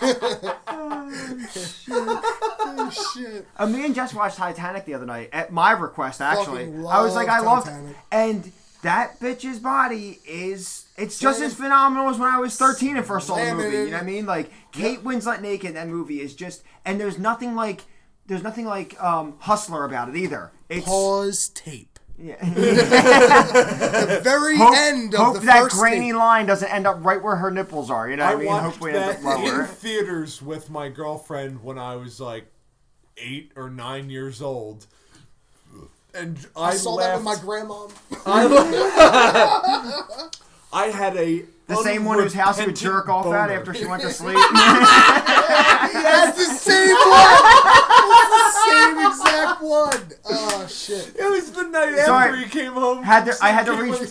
oh shit! Oh Uh, me and Jess watched Titanic the other night at my request. Actually, I was like, I love and that bitch's body is it's just as phenomenal as when I was 13 and first saw the movie. You know what I mean? Like Kate Winslet naked in that movie is just, and there's nothing like, there's nothing like um, Hustler about it either. It's Pause tape. Yeah. The very hope, end of hope the that first grainy tape. line doesn't end up right where her nipples are. You know what I, I mean? watched Hopefully, it ends that up in lower. theaters with my girlfriend when I was like eight or nine years old. And I, I saw that with my grandma. I, I had a The same one whose house he would jerk off at after she went to sleep. That's the same one. That's the same exact one. Oh shit! It was the night Sorry. after he came home home. Had to- I had to reach-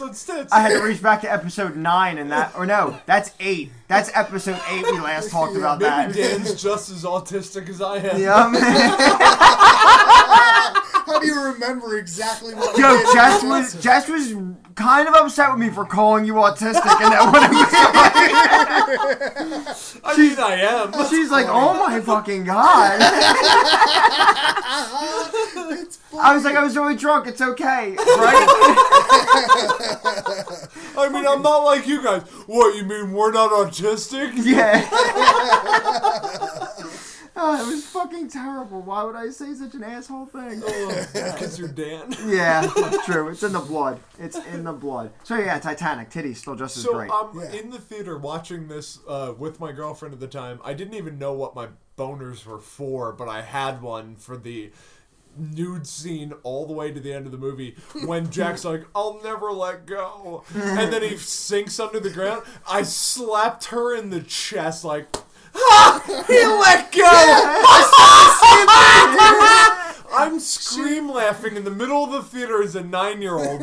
I had to reach back to episode nine and that, or no, that's eight. That's episode eight. We last talked about Maybe that. Dan's just as autistic as I am. Yeah, man. How do you remember exactly what? Yo, we? Jess was Jess was kind of upset with me for calling you autistic, and that one. when I mean, I am. she's like, "Oh my fucking god!" It's I was like, "I was really drunk. It's okay, right?" I mean, I'm not like you guys. What, you mean we're not autistic? Yeah. oh, it was fucking terrible. Why would I say such an asshole thing? Because you're Dan. Yeah, it's true. It's in the blood. It's in the blood. So yeah, Titanic. Titties still just as So great. I'm Yeah. in the theater watching this uh, with my girlfriend at the time. I didn't even know what my boners were for, but I had one for the nude scene all the way to the end of the movie when Jack's like, "I'll never let go," and then he sinks under the ground. I slapped her in the chest like. Ah, he let go! I'm scream laughing in the middle of the theater as a nine year old.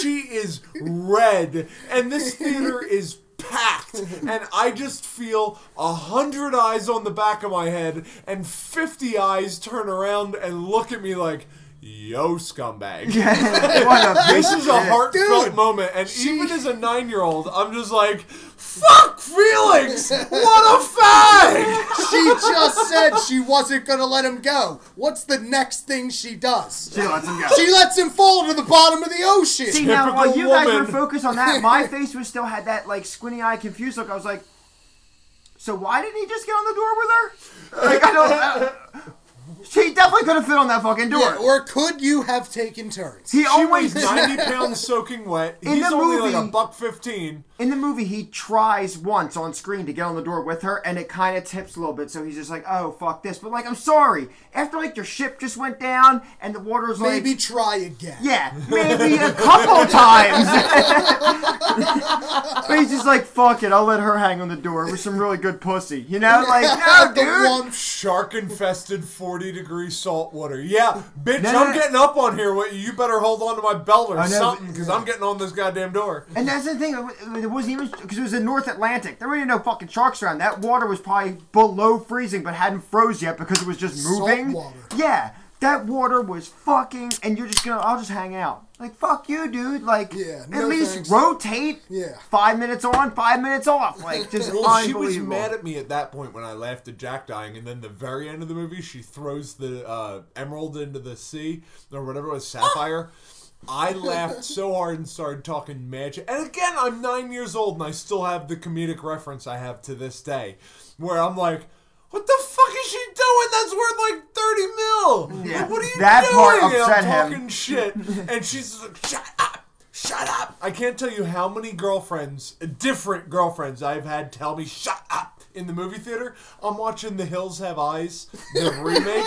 She is red, and this theater is packed. And I just feel a hundred eyes on the back of my head, and 50 eyes turn around and look at me like, yo, scumbag. This is a heartfelt Dude, moment, and even as a nine-year-old, I'm just like, "Fuck Felix! What a fag!" She just said she wasn't gonna let him go. What's the next thing she does? She lets him go. She lets him fall to the bottom of the ocean. See now, while Typical you guys were focused on that, my face was still had that like squinty eye, confused look. I was like, so why didn't he just get on the door with her? Like I don't. Uh, she definitely could have fit on that fucking door. Yeah, or could you have taken turns? he She always weighs 90 pounds soaking wet. In He's the only like a buck 15. In the movie he tries once on screen to get on the door with her, and it kind of tips a little bit. So he's just like, oh fuck this. But like, I'm sorry. After like your ship just went down and the water's like. Maybe try again. Yeah, maybe a couple times. but he's just like, fuck it, I'll let her hang on the door with some really good pussy. You know? Like, no, the dude. one Shark infested 40 degree salt water. Yeah, bitch, No, no, I'm no. getting up on here. You better hold on to my belt or know, something because I'm getting on this goddamn door. And that's the thing, it it wasn't even, because it was in North Atlantic. There were no fucking sharks around. That water was probably below freezing, but hadn't froze yet because it was just Salt moving. water. Yeah, that water was fucking, and you're just gonna, I'll just hang out. Like, fuck you, dude. Like, Yeah, at no least thanks. rotate. Yeah. Five minutes on, five minutes off. Like, just Well, she was mad at me at that point when I laughed at Jack dying, and then the very end of the movie, she throws the uh, emerald into the sea or whatever it was, sapphire. I laughed so hard and started talking magic. And again, I'm nine years old, and I still have the comedic reference I have to this day, where I'm like. What the fuck is she doing? That's worth like thirty mil. Yeah. Like, what are you That doing? part And upset I'm him. talking shit, and she's just like, "Shut up, shut up." I can't tell you how many girlfriends, different girlfriends, I've had tell me, "Shut up." In the movie theater, I'm watching The Hills Have Eyes, the remake,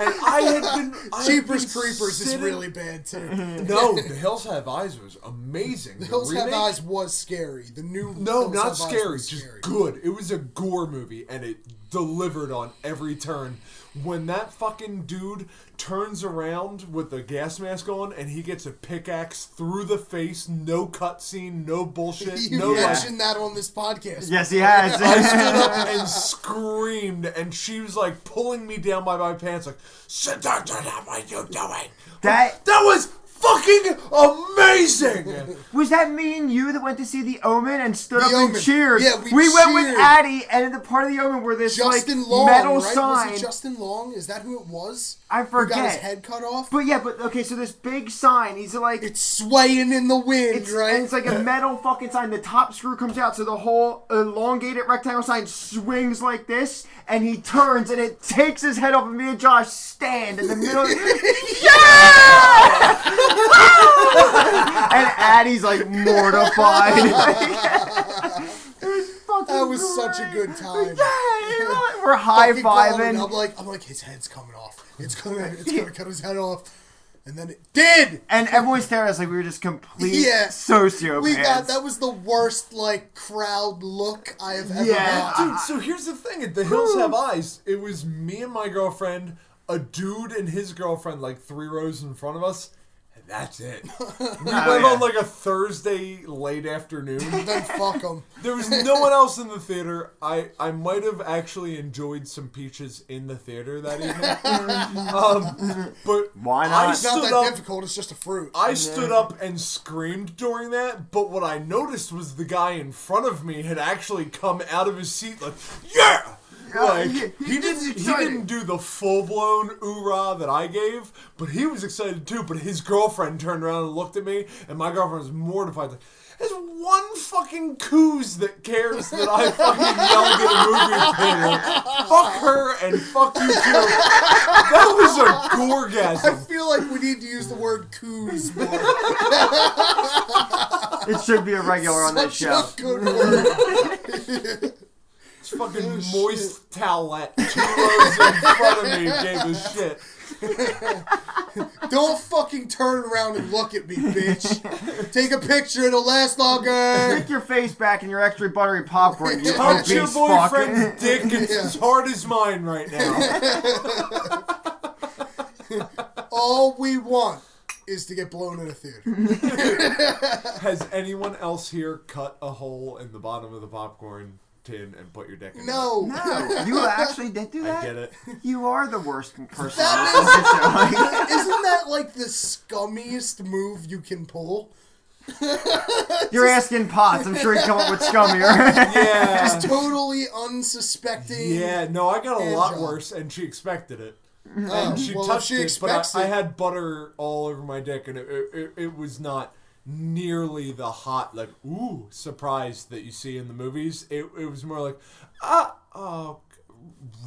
and I had been I had Jeepers been Creepers is really bad too. no. The Hills Have Eyes was amazing. The Hills Have Eyes was scary. The new no, Hills not scary, just scary. good. It was a gore movie and it delivered on every turn. When that fucking dude turns around with the gas mask on and he gets a pickaxe through the face, no cutscene, no bullshit, You no like. mentioned that on this podcast. Yes, he has. I stood up and screamed, and she was like pulling me down by my pants, like, "Sit down, down, what are you doing?" That- that was fucking amazing. Was that me and you that went to see The Omen and stood The up and cheered? Yeah, we we cheered. went with. Addie, and in the part of The Omen where this Justin like Long, metal right? sign. Was it Justin Long? Is that who it was? I Who got his head cut off? But yeah, but okay, so this big sign, he's like, It's swaying in the wind, it's, right? and it's like a metal fucking sign. The top screw comes out, so the whole elongated rectangle sign swings like this, and he turns, and it takes his head off, and me and Josh stand in the middle. yeah! and Addie's like mortified. It was fucking That was such a good time. Yeah, we're high Fucking calling, fiving. I'm like, I'm like, his head's coming off. It's gonna, it's gonna cut his head off, and then it did. And everyone's staring at us like we were just complete Yeah. sociopaths. We got that was the worst like crowd look I have ever Yeah. had. Dude, so here's the thing: at the Hills Have Eyes, it was me and my girlfriend, a dude and his girlfriend, like three rows in front of us, and that's it. We Oh, went yeah. on like a Thursday late afternoon. Then fuck them. There was no one else in the theater. I, I might have actually enjoyed some peaches in the theater that evening. um, but Why I not? It's not that up. difficult. It's just a fruit. I stood up and screamed during that, but what I noticed was the guy in front of me had actually come out of his seat like, yeah! Oh, yeah, Like he- he, he- didn't he didn't do the full blown oorah that I gave, but he was excited too. But his girlfriend turned around and looked at me, and my girlfriend was mortified. Like, there's one fucking coos that cares that I fucking yelled at a movie theater. Fuck her and fuck you too. That was a gorgasm. I feel like we need to use the word coos more. It should be a regular on this Such show. a good word. This fucking Oh, shit. moist towelette two rows in front of me gave a shit. Don't fucking turn around and look at me, bitch. Take a picture. It'll last longer. Stick your face back in your extra buttery popcorn, you Touch your obese fuck. boyfriend's dick. It's Yeah. as hard as mine right now. All we want is to get blown in a theater. Has anyone else here cut a hole in the bottom of the popcorn tin and put your dick in No. No, you actually did do that. I get it. You are the worst person. That on this show. Isn't that like the scummiest move you can pull? You're asking Potts. I'm sure he'd come up with scummier. Yeah. Just totally unsuspecting. Yeah, no, I got a Hand lot job. worse, and she expected it. Oh, And she well, if touched she it, but I, expects I it. had butter all over my dick, and it, it, it, it was not nearly the hot, like, ooh, surprise that you see in the movies. It, it was more like, ah, oh,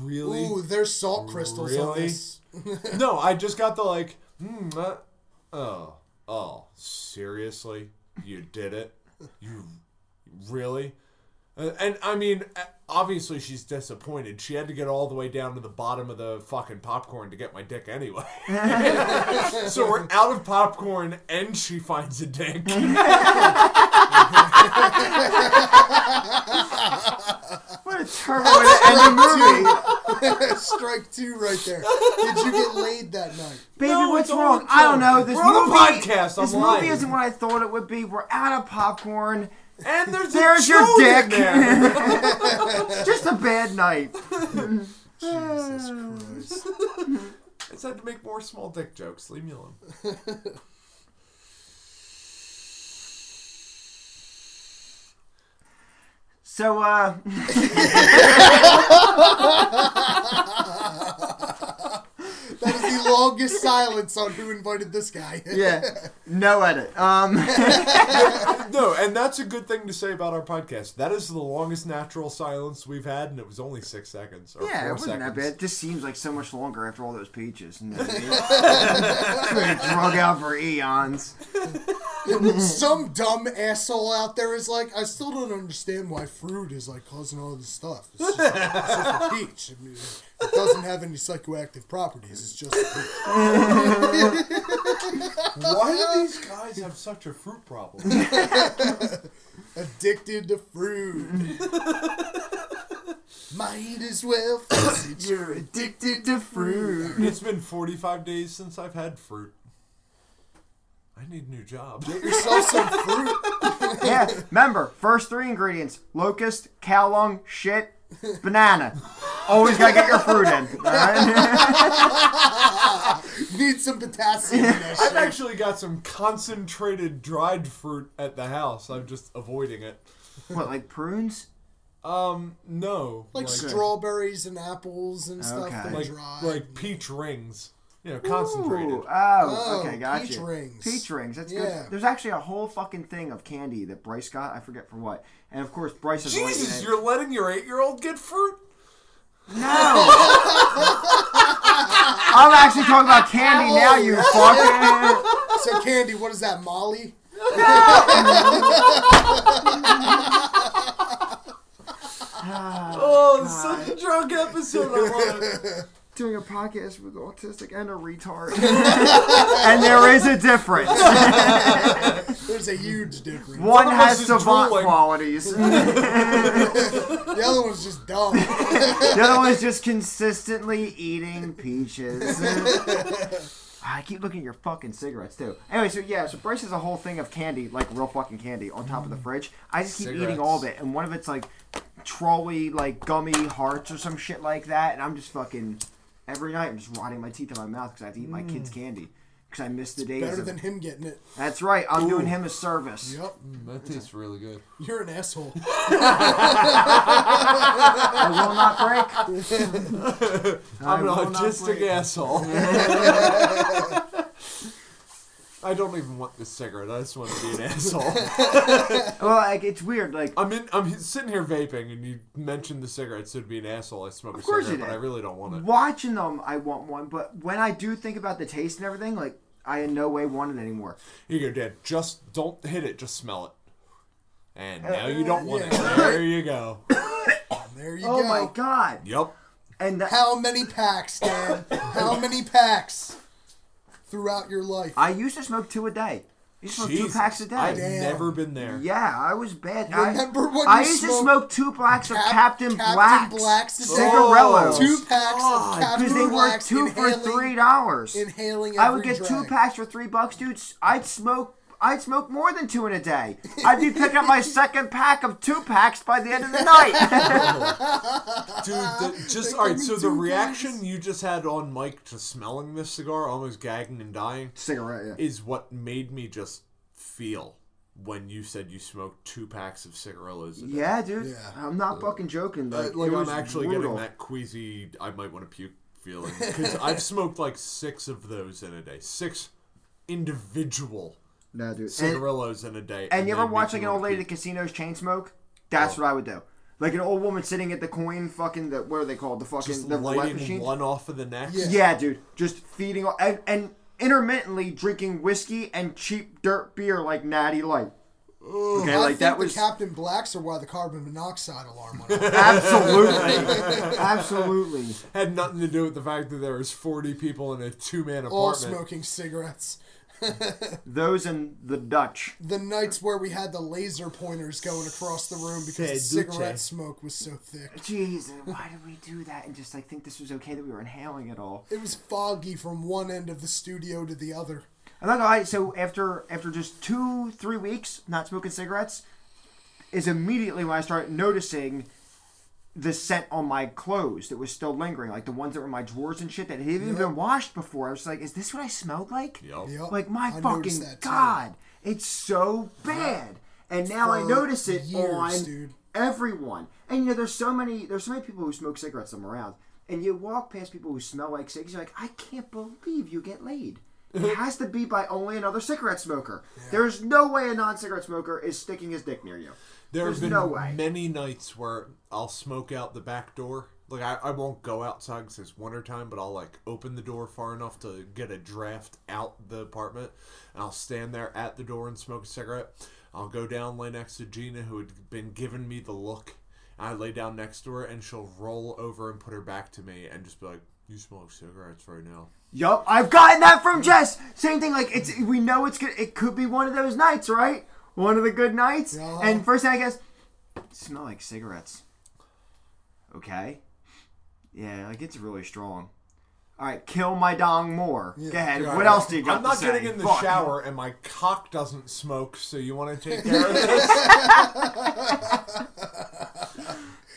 really? Ooh, there's salt crystals on Really? this. no, I just got the, like, hmm, uh, oh, oh, seriously? You did it? You really? Uh, and I mean, uh, obviously she's disappointed. She had to get all the way down to the bottom of the fucking popcorn to get my dick anyway. so we're out of popcorn, and she finds a dick. what a terrible way to end a movie. Strike two right there. Did you get laid that night? Baby, No, what's wrong? I don't know. This We're on a movie, podcast, I'm This lying. movie isn't what I thought it would be. We're out of popcorn. And there's, There's your dick. there. Just a bad night. Jesus Christ. I had to make more small dick jokes. Leave me alone. So, uh, That is silence on who invited this guy. yeah, no edit. Um, No, and that's a good thing to say about our podcast. That is the longest natural silence we've had, and it was only six seconds. Or yeah, four it wasn't seconds. that bad. It just seems like so much longer after all those peaches. You know I mean? Drug out for eons. Some dumb asshole out there is like, I still don't understand why fruit is like causing all this stuff. It's just, it's just a peach. I mean, it doesn't have any psychoactive properties. It's just a peach. Why do these guys have such a fruit problem? addicted to fruit. Might as well face it. You're addicted to fruit. it's been 45 days since I've had fruit. I need a new job. Get yourself some fruit. Yeah, remember, first three ingredients locust, cow lung, shit, banana. Always gotta get your fruit in. alright? Need some potassium in that I've shit. actually got some concentrated dried fruit at the house. I'm just avoiding it. what, like prunes? Um, no. Like, like strawberries and apples and stuff Okay. that like, dry. like peach rings. You know, concentrated. Ooh, oh, Oh, okay, gotcha. peach rings. Peach rings. That's Yeah. good. There's actually a whole fucking thing of candy that Bryce got. I forget for what. And of course, Bryce is like, Jesus, you're letting your eight-year-old get fruit? No. I'm actually talking about candy now, oh, you fucking. so, Candy, what is that, Molly? Oh, it's such a drunk episode. I love it. Doing a podcast with autistic and a retard. and there is a difference. There's a huge difference. One of has savant drooling. qualities. The other one's just dumb. The other one's just consistently eating peaches. I keep looking at your fucking cigarettes too. Anyway, so yeah, so Bryce has a whole thing of candy, like real fucking candy, on top of the fridge. I just keep eating all of it, and one of it's like trolley, like gummy hearts or some shit like that, and I'm just fucking every night I'm just rotting my teeth in my mouth because I have to eat my mm. kids' candy because I miss the days. Better of- than him getting it. That's right. I'm doing him a service. Yep. Mm, that tastes really good. You're an asshole. I will not break. I I'm an autistic asshole. I don't even want this cigarette. I just want to be an asshole. Well, like it's weird. Like I'm in. I'm sitting here vaping, and you mentioned the cigarette, so to be an asshole, I smoke a cigarette, you but. I really don't want it. watching them, I want one. But when I do think about the taste and everything, like I in no way want it anymore. Here you go, Dad. Just don't hit it. Just smell it. And uh, now you don't want yeah. it. There you go. There you Oh go. Oh my god! Yep. And that, How many packs, Dad? How many packs throughout your life? I used to smoke two a day. I used to smoke two Jesus. packs a day. I've Damn. never been there. Yeah, I was bad. Remember I, when I you used to smoked smoke two blacks of Cap- Captain, Captain Blacks, Blacks cigarillos, Two packs of Captain because they were Blacks two for inhaling, three dollars. inhaling I would every get two drag. packs for three bucks, dude. I'd smoke. I'd smoke more than two in a day. I'd be picking up my second pack of two packs by the end of the night. Dude, the, just all right. So the reaction bags. you just had on mic to smelling this cigar, almost gagging and dying, Cigarette, yeah. is what made me just feel when you said you smoked two packs of cigarillos. A day. Yeah, dude. Yeah. I'm not fucking joking. Uh, Like, like I'm actually brutal. getting that queasy. I might want to puke feeling because I've smoked like six of those in a day. Six individual No, dude. And, cigarillos in a day. and you ever watch like an old lady at puke. casinos chain smoke? That's Oh. what I would do. Like an old woman sitting at the coin fucking the what are they called? The fucking just the roulette lighting machine. one off of the next? Yeah. Yeah, dude. Just feeding and, and intermittently drinking whiskey and cheap dirt beer like Natty Light. Okay, I like think that the was Captain Blacks or why the carbon monoxide alarm went off. absolutely, absolutely. Had nothing to do with the fact that there was 40 people in a two-man apartment All apartment. smoking cigarettes. Those and the Dutch. The nights where we had the laser pointers going across the room because the cigarette smoke was so thick. Jeez, why did we do that and just like think this was okay that we were inhaling it all? It was foggy from one end of the studio to the other. I'm not. So after after just two three weeks not smoking cigarettes, is immediately when I start noticing the scent on my clothes that was still lingering, like the ones that were in my drawers and shit that had even Yep. been washed before. I was like, is this what I smelled like? Yup. Yep. Like my I fucking that god, it's so bad. And now I notice it years, on dude. everyone. And you know, there's so many there's so many people who smoke cigarettes I'm around. And you walk past people who smell like cigarettes, you're like, I can't believe you get laid. It has to be by only another cigarette smoker. There's no way a non-cigarette smoker is sticking his dick near you. There There's have been no way. many nights where I'll smoke out the back door. Like I, I won't go outside because it's wintertime, but I'll like open the door far enough to get a draft out the apartment, and I'll stand there at the door and smoke a cigarette. I'll go down, lay next to Gina, who had been giving me the look. I lay down next to her, and she'll roll over and put her back to me, and just be like, "You smoke cigarettes right now." Yup, I've gotten that from Jess. Same thing. Like it's we know it's good. It could be one of those nights, right? One of the good nights. And first thing I guess, smell like cigarettes. Okay. Yeah, like it's really strong. All right, kill my dong more. Go ahead. Yeah, what else do you got I'm not say? getting in the Fuck. shower, and my cock doesn't smoke. So you want to take care of this?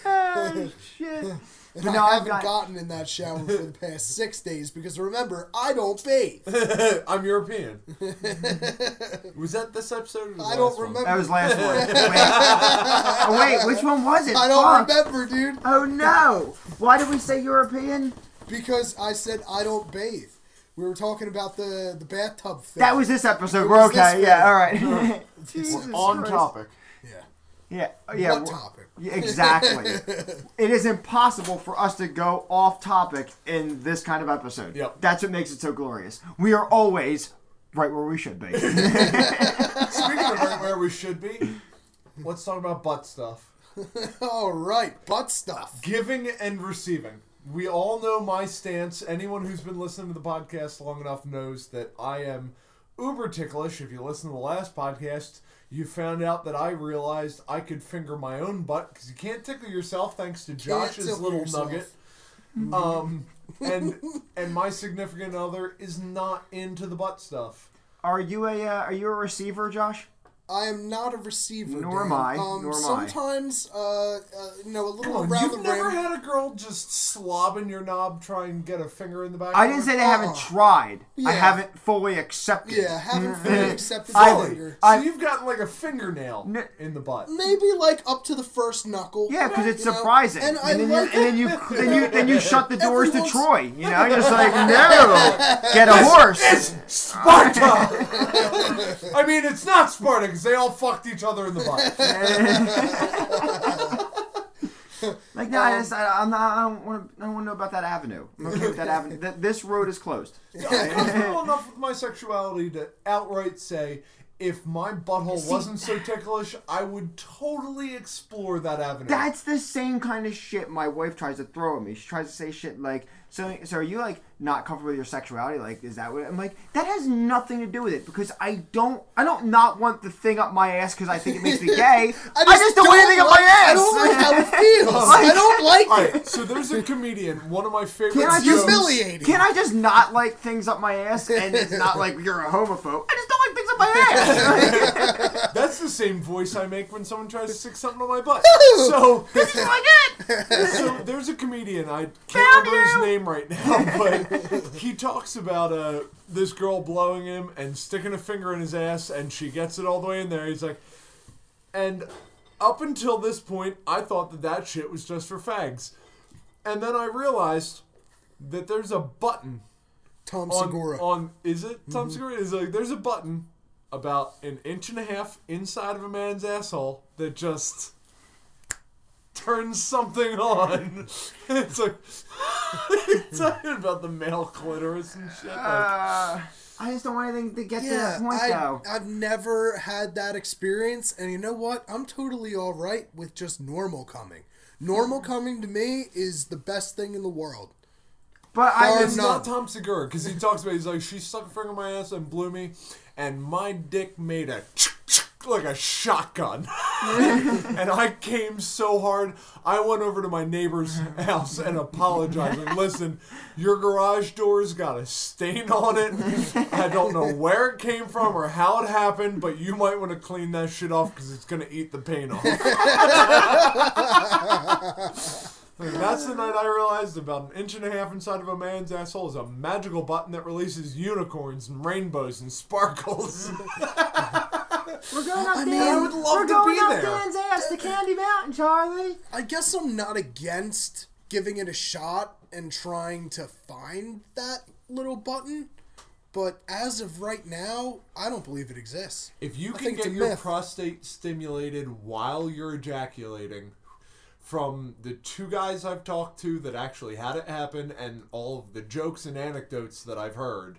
Oh, shit. And But no, I I've haven't got- gotten in that shower for the past six days because remember, I don't bathe. I'm European. Was that this episode? Or the I don't last one? remember. That was last one. Wait. Oh, wait, which one was it? I don't Fuck. remember, dude, Oh no! Why did we say European? because I said I don't bathe. We were talking about the the bathtub thing. That was this episode. It We're okay. Yeah, all right. Jesus On Christ. topic. Yeah. Yeah, yeah. what topic? Exactly. it is impossible for us to go off topic in this kind of episode. Yep. That's what makes it so glorious. We are always right where we should be. Speaking of right where we should be, let's talk about butt stuff. All right, butt stuff. Giving and receiving. We all know my stance. Anyone who's been listening to the podcast long enough knows that I am uber ticklish. If you listen to the last podcast, you found out that I realized I could finger my own butt because you can't tickle yourself thanks to Josh's little yourself. nugget. Um, and and my significant other is not into the butt stuff. Are you a uh, are you a receiver, Josh? I am not a receiver. Nor am I, Um, nor am I. sometimes, uh, uh, you know, a little Come on, around you've the never rim. had a girl just slobbing your knob, try and get a finger in the back. I didn't say they haven't Uh-uh. tried. Yeah. I haven't fully accepted. yeah, haven't fully accepted the I- finger. So I- you've gotten like a fingernail N- in the butt. Maybe like up to the first knuckle. Yeah, because it's you know? surprising, And, I then like you, and then you then you then you shut the doors to Troy. You know, you're just like no, get a horse. Sparta! I mean, it's not Sparta because they all fucked each other in the butt. Like no, I, just, I, I'm not, I don't want to. I don't want to know about that avenue. I'm okay with that avenue. Th- this road is closed. I'm comfortable enough with my sexuality to outright say if my butthole See- wasn't so ticklish, I would totally explore that avenue. That's the same kind of shit my wife tries to throw at me. She tries to say shit like, "So, so are you like not comfortable with your sexuality? Like, is that what?" I'm like, that has nothing to do with it because I don't, I don't not want the thing up my ass because I think it makes me gay. I just, don't want anything up my ass. I don't like how it feels. I don't like all it. right, so there's a comedian, one of my favorite Can I It's just- humiliating. Can I just not like things up my ass and it's not like you're a homophobe? I just don't like things up my ass. That's the same voice I make when someone tries to stick something on my butt. So, this is like it. so there's a comedian. I can't remember his name right now, but he talks about uh, this girl blowing him and sticking a finger in his ass, and she gets it all the way in there. He's like, and up until this point, I thought that that shit was just for fags, and then I realized that there's a button Tom on, Segura. on is it Tom Segura? Is like there's a button about an inch and a half inside of a man's asshole that just turns something on. it's like talking about the male clitoris and shit. Like, Uh, I just don't want anything to get to that point I, though. I've never had that experience, and you know what? I'm totally all right with just normal coming. Normal coming to me is the best thing in the world. But I Or it's not Tom Segura because he talks about he's like she stuck a finger in my ass and blew me, and my dick made a like a shotgun, and I came so hard I went over to my neighbor's house and apologized. Like, listen, your garage door's got a stain on it. I don't know where it came from or how it happened, but you might want to clean that shit off because it's gonna eat the paint off. And that's the night I realized about an inch and a half inside of a man's asshole is a magical button that releases unicorns and rainbows and sparkles. we're going up I mean, Dan. I would love we're to going be up there. Dan's ass to Candy Mountain, Charlie. I guess I'm not against giving it a shot and trying to find that little button, but as of right now, I don't believe it exists. if you I can get your myth. prostate stimulated while you're ejaculating, from the two guys I've talked to that actually had it happen and all of the jokes and anecdotes that I've heard,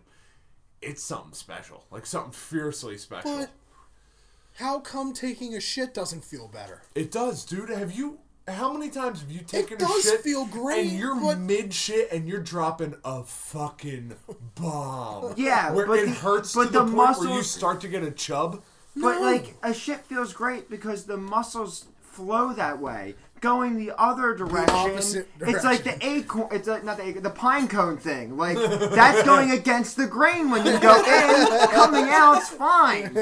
it's something special. Like something fiercely special. But how come taking a shit doesn't feel better? It does, dude. Have you? How many times have you taken a does shit feel great, and you're but- mid shit and you're dropping a fucking bomb? Yeah, where but it the- hurts but to the, the point where you muscles- start to get a chub. But No. like a shit feels great because the muscles flow that way. Going the other direction, opposite it's like the acorn. It's like not the acorn, the pine cone thing. Like that's going against the grain when you go in. Coming out's fine.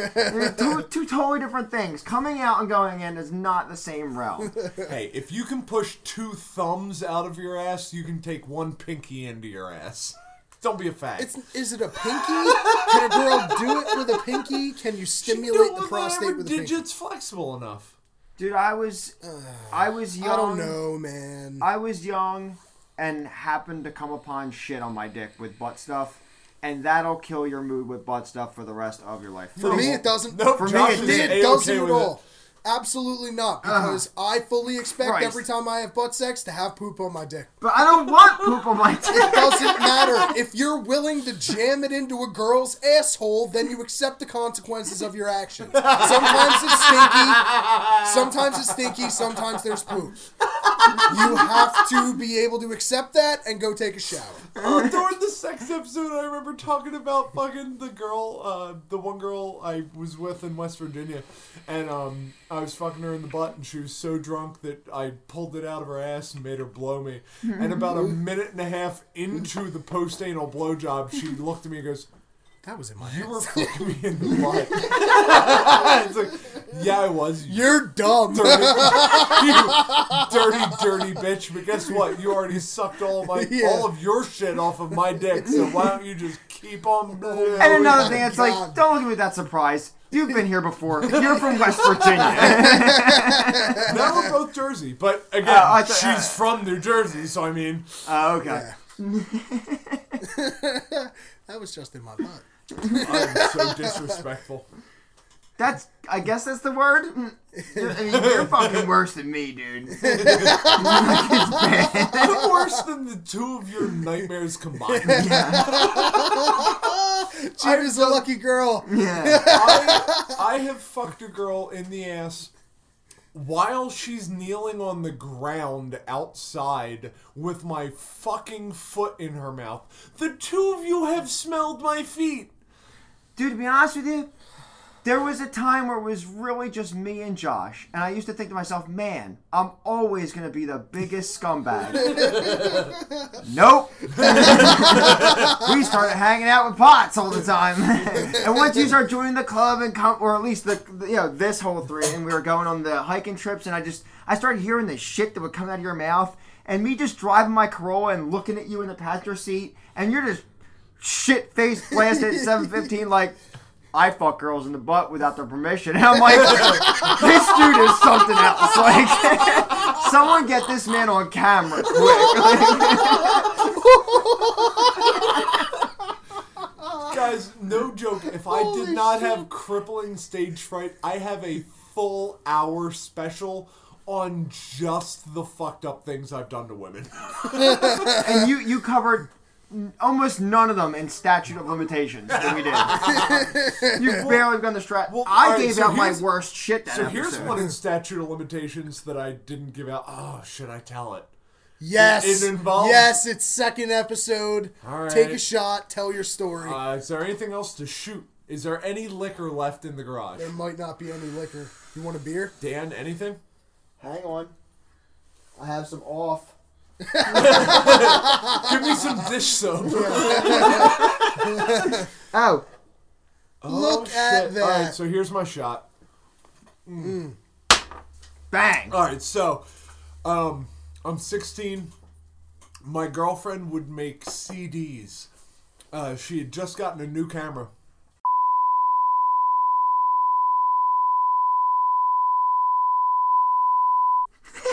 Two, two totally different things. Coming out and going in is not the same realm. Hey, if you can push two thumbs out of your ass, you can take one pinky into your ass. Don't be a fag. It's, is it a pinky? Can a girl do it with a pinky? Can you stimulate the prostate with a pinky? digits flexible enough. Dude, I was, I was young. I don't know, man. I was young and happened to come upon shit on my dick with butt stuff, and that'll kill your mood with butt stuff for the rest of your life. For me, it doesn't. Nope, For me, Josh it is did. it doesn't at with all. Absolutely not, because I fully expect Christ. every time I have butt sex to have poop on my dick. But I don't want poop on my dick. It doesn't matter. If you're willing to jam it into a girl's asshole, then you accept the consequences of your actions. Sometimes it's stinky, sometimes it's stinky, sometimes there's poop. You have to be able to accept that and go take a shower. Oh, during the sex episode, I remember talking about fucking the girl, uh, the one girl I was with in West Virginia, and um, I was fucking her in the butt, and she was so drunk that I pulled it out of her ass and made her blow me. And about a minute and a half into the post anal blowjob, she looked at me and goes, That was in my "You were ass. fucking me in the butt." it's like, yeah, I was. You You're dumb. dirty, you dirty, dirty bitch. But guess what? You already sucked all of my, Yeah. all of your shit off of my dick. So why don't you just keep on? Blowing? And another thing, it's God. like, don't look at me with that surprise. You've been here before. You're from West Virginia. now we're both Jersey, but again, Uh, th- she's from New Jersey. So I mean, Oh, okay. That was just in my butt. I'm so disrespectful. That's, I guess that's the word. Mm, I mean, you're fucking worse than me, dude. I'm worse than the two of your nightmares combined. She was a lucky girl. Yeah. I, I have fucked a girl in the ass while she's kneeling on the ground outside with my fucking foot in her mouth. The two of you have smelled my feet. Dude, to be honest with you, there was a time where it was really just me and Josh, and I used to think to myself, man, I'm always gonna be the biggest scumbag. nope. we started hanging out with pots all the time, and once you start joining the club and come, or at least the, you know this whole three, and we were going on the hiking trips, and I just I started hearing the shit that would come out of your mouth, and me just driving my Corolla and looking at you in the passenger seat, and you're just shit face blasted at 715 like I fuck girls in the butt without their permission. And I'm like, this dude is something else. Like, someone get this man on camera quick. Guys, no joke. If I did not have crippling stage fright, I have a full hour special on just the fucked up things I've done to women. and you you covered almost none of them in statute of limitations that we did. You barely gone the strat. well, I alright, gave so out my worst shit that So here's episode. one in statute of limitations that I didn't give out. Oh, should I tell it? Yes. It involves- Yes, it's second episode. All right. Take a shot. Tell your story. Uh, is there anything else to shoot? Is there any liquor left in the garage? there might not be any liquor. You want a beer? Dan, anything? Hang on. I have some off. Give me some dish soap. Oh, Oh, Look at that. All right, so here's my shot. bang. All right, so um, I'm 16. My girlfriend would make CDs. Uh, she had just gotten a new camera.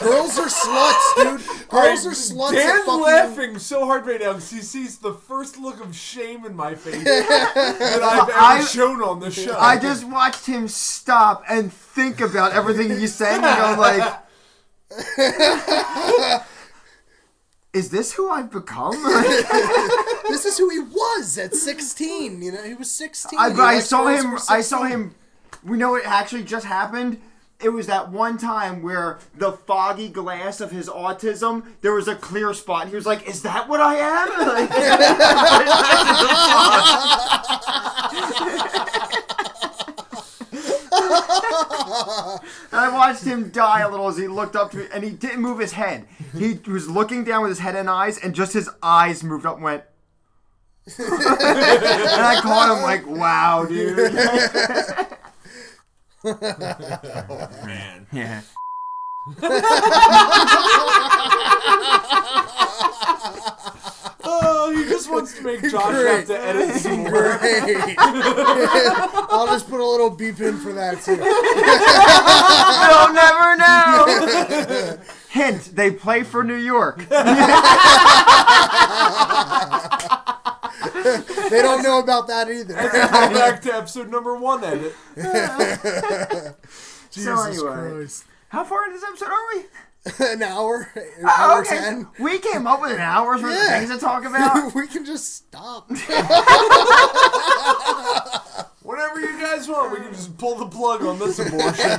Girls are sluts, dude. Girls are sluts. at Dan's fucking... laughing so hard right now because he sees the first look of shame in my face that I've ever I- shown on the show. I just watched him stop and think about everything he's saying and go like, "Is this who I've become?" This is who he was at 16. You know, he was 16. I, but I saw him. I saw him. We know it actually just happened. It was that one time where the foggy glass of his autism, there was a clear spot. He was like, "Is that what I am?" And I watched him die a little as he looked up to me, and he didn't move his head. He was looking down with his head and eyes, and just his eyes moved up and went. and I caught him like, "Wow, dude." Man. Yeah. Oh, he just wants to make Josh have Great. to edit some more. Great. I'll just put a little beep in for that too. You'll never know. Hint: They play for New York. They don't know about that either. Back to episode number one edit. So Jesus anyway. Christ. How far into this episode are we? An hour, an Oh, hour okay. ten. We came up with an hour's worth of things to talk about. we can just stop. Whatever you guys want, we can just pull the plug on this abortion.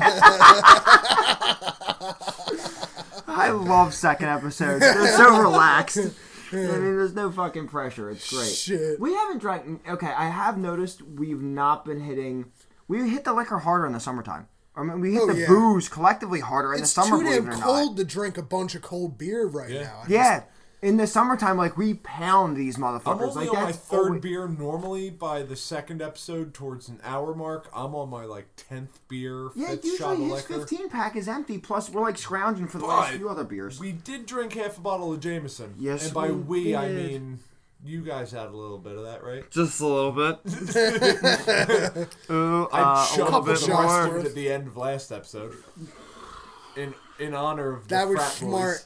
I love second episodes. They're so relaxed. I mean, there's no fucking pressure. It's great. Shit. We haven't drank. Okay, I have noticed we've not been hitting. We hit the liquor harder in the summertime. I mean, we hit Oh, the yeah. booze collectively harder in It's the summer. It's too damn it or cold not. to drink a bunch of cold beer right Yeah. now. I Yeah, in the summertime, like we pound these I'm motherfuckers. only like on my that's third always- beer. Normally, by the second episode, towards an hour mark, I'm on my like tenth beer, Yeah, fifth shot of usually his liquor. 15 pack is empty. Plus, we're like scrounging for the last few other beers. We did drink half a bottle of Jameson. Yes, and by we we, I mean you guys had a little bit of that, right? Just a little bit. Ooh, I uh, a couple bit the shots more. at the end of last episode. In in honor of the That was frat smart.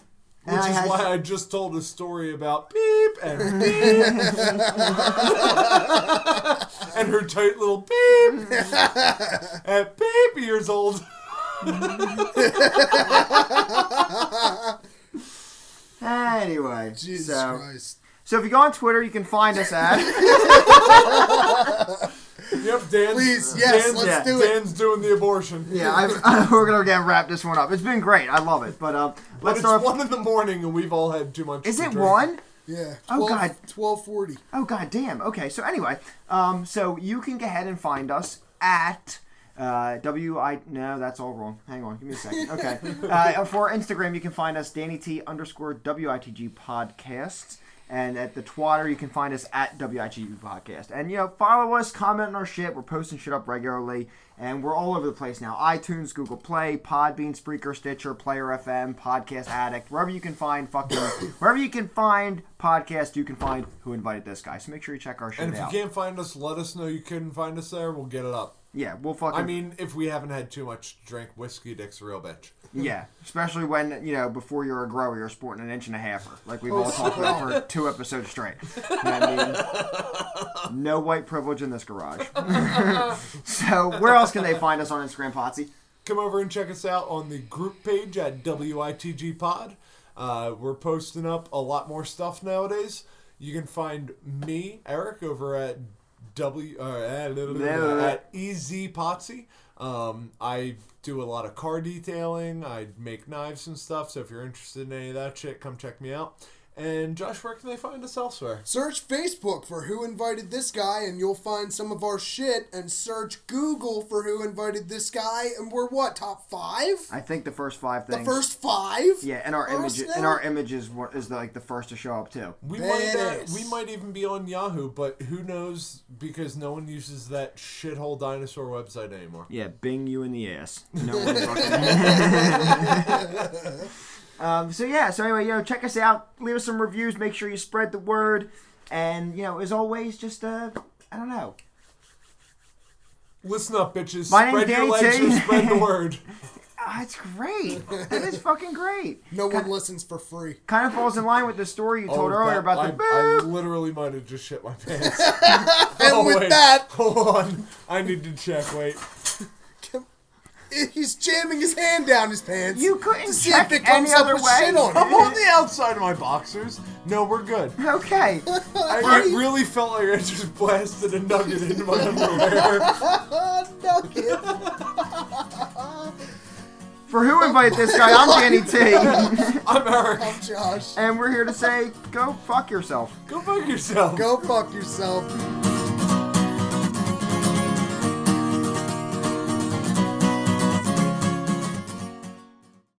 boys. Which And I is had- why I just told a story about beep and beep and her tight little beep at beep years old. Anyway, Jesus so, Christ. so if you go on Twitter, you can find us at. Yep, Dan's, Please, yes, Dan's, let's yeah, do it. Dan's doing the abortion. yeah, I've, we're gonna again wrap this one up. It's been great. I love it. But um, But let's it's start. one in the morning and we've all had too much. Is to it drink. one? Yeah. Oh, 12, God. 1240. Oh god damn. Okay, so anyway, um, so you can go ahead and find us at uh, W I no, that's all wrong. Hang on, give me a second. Okay, uh, for Instagram, you can find us Danny T underscore WITG podcasts, and at the Twitter, you can find us at WITG podcast. And you know, follow us, comment on our shit. We're posting shit up regularly, and we're all over the place now. iTunes, Google Play, Podbean, Spreaker, Stitcher, Player FM, Podcast Addict, wherever you can find fucking wherever you can find podcast, you can find Who Invited This Guy. So make sure you check our shit out. And if out. you can't find us, let us know you couldn't find us there. We'll get it up. Yeah, we'll fucking. I mean, if we haven't had too much to drink, whiskey dick's a real bitch. yeah, especially when you know before you're a grower, you're sporting an inch and a halfer, like we've all talked about for two episodes straight. You know I mean? No white privilege in this garage. so where else can they find us on Instagram, Potsy? Come over and check us out on the group page at WITG Pod. Uh, we're posting up a lot more stuff nowadays. You can find me, Eric, over at W uh, at EZ Potsy. Um, I do a lot of car detailing. I make knives and stuff. So if you're interested in any of that shit, come check me out. And Josh, where can they find us elsewhere? Search Facebook for Who Invited This Guy and you'll find some of our shit. And search Google for Who Invited This Guy and we're what, top five? I think the first five things. The first five? Yeah, and our images image, and our images wa- is like the first to show up too. We might uh, we might even be on Yahoo, but who knows because no one uses that shithole dinosaur website anymore. Yeah, bing you in the ass. No one fucking. um, so yeah, so anyway, you know, check us out. Leave us some reviews. Make sure you spread the word. And you know, as always, just uh, I don't know. Listen up, bitches. My spread your legs or spread the word. Ah, it's great. That is fucking great. No one listens for free. Kind of falls in line with the story you told Oh, earlier that- about I, the. I boop. literally might have just shit my pants. And Oh, with wait. that, Hold on. I need to check. Wait. He's jamming his hand down his pants. You couldn't to see check if it comes any up other with way. shit on I'm it. on the outside of my boxers. No, we're good. Okay. I, I really felt like I just blasted a nugget into my underwear. Nugget. For who invited this guy? I'm Danny T. I'm Eric. I'm Josh. and we're here to say, go fuck yourself. Go fuck yourself. Go fuck yourself.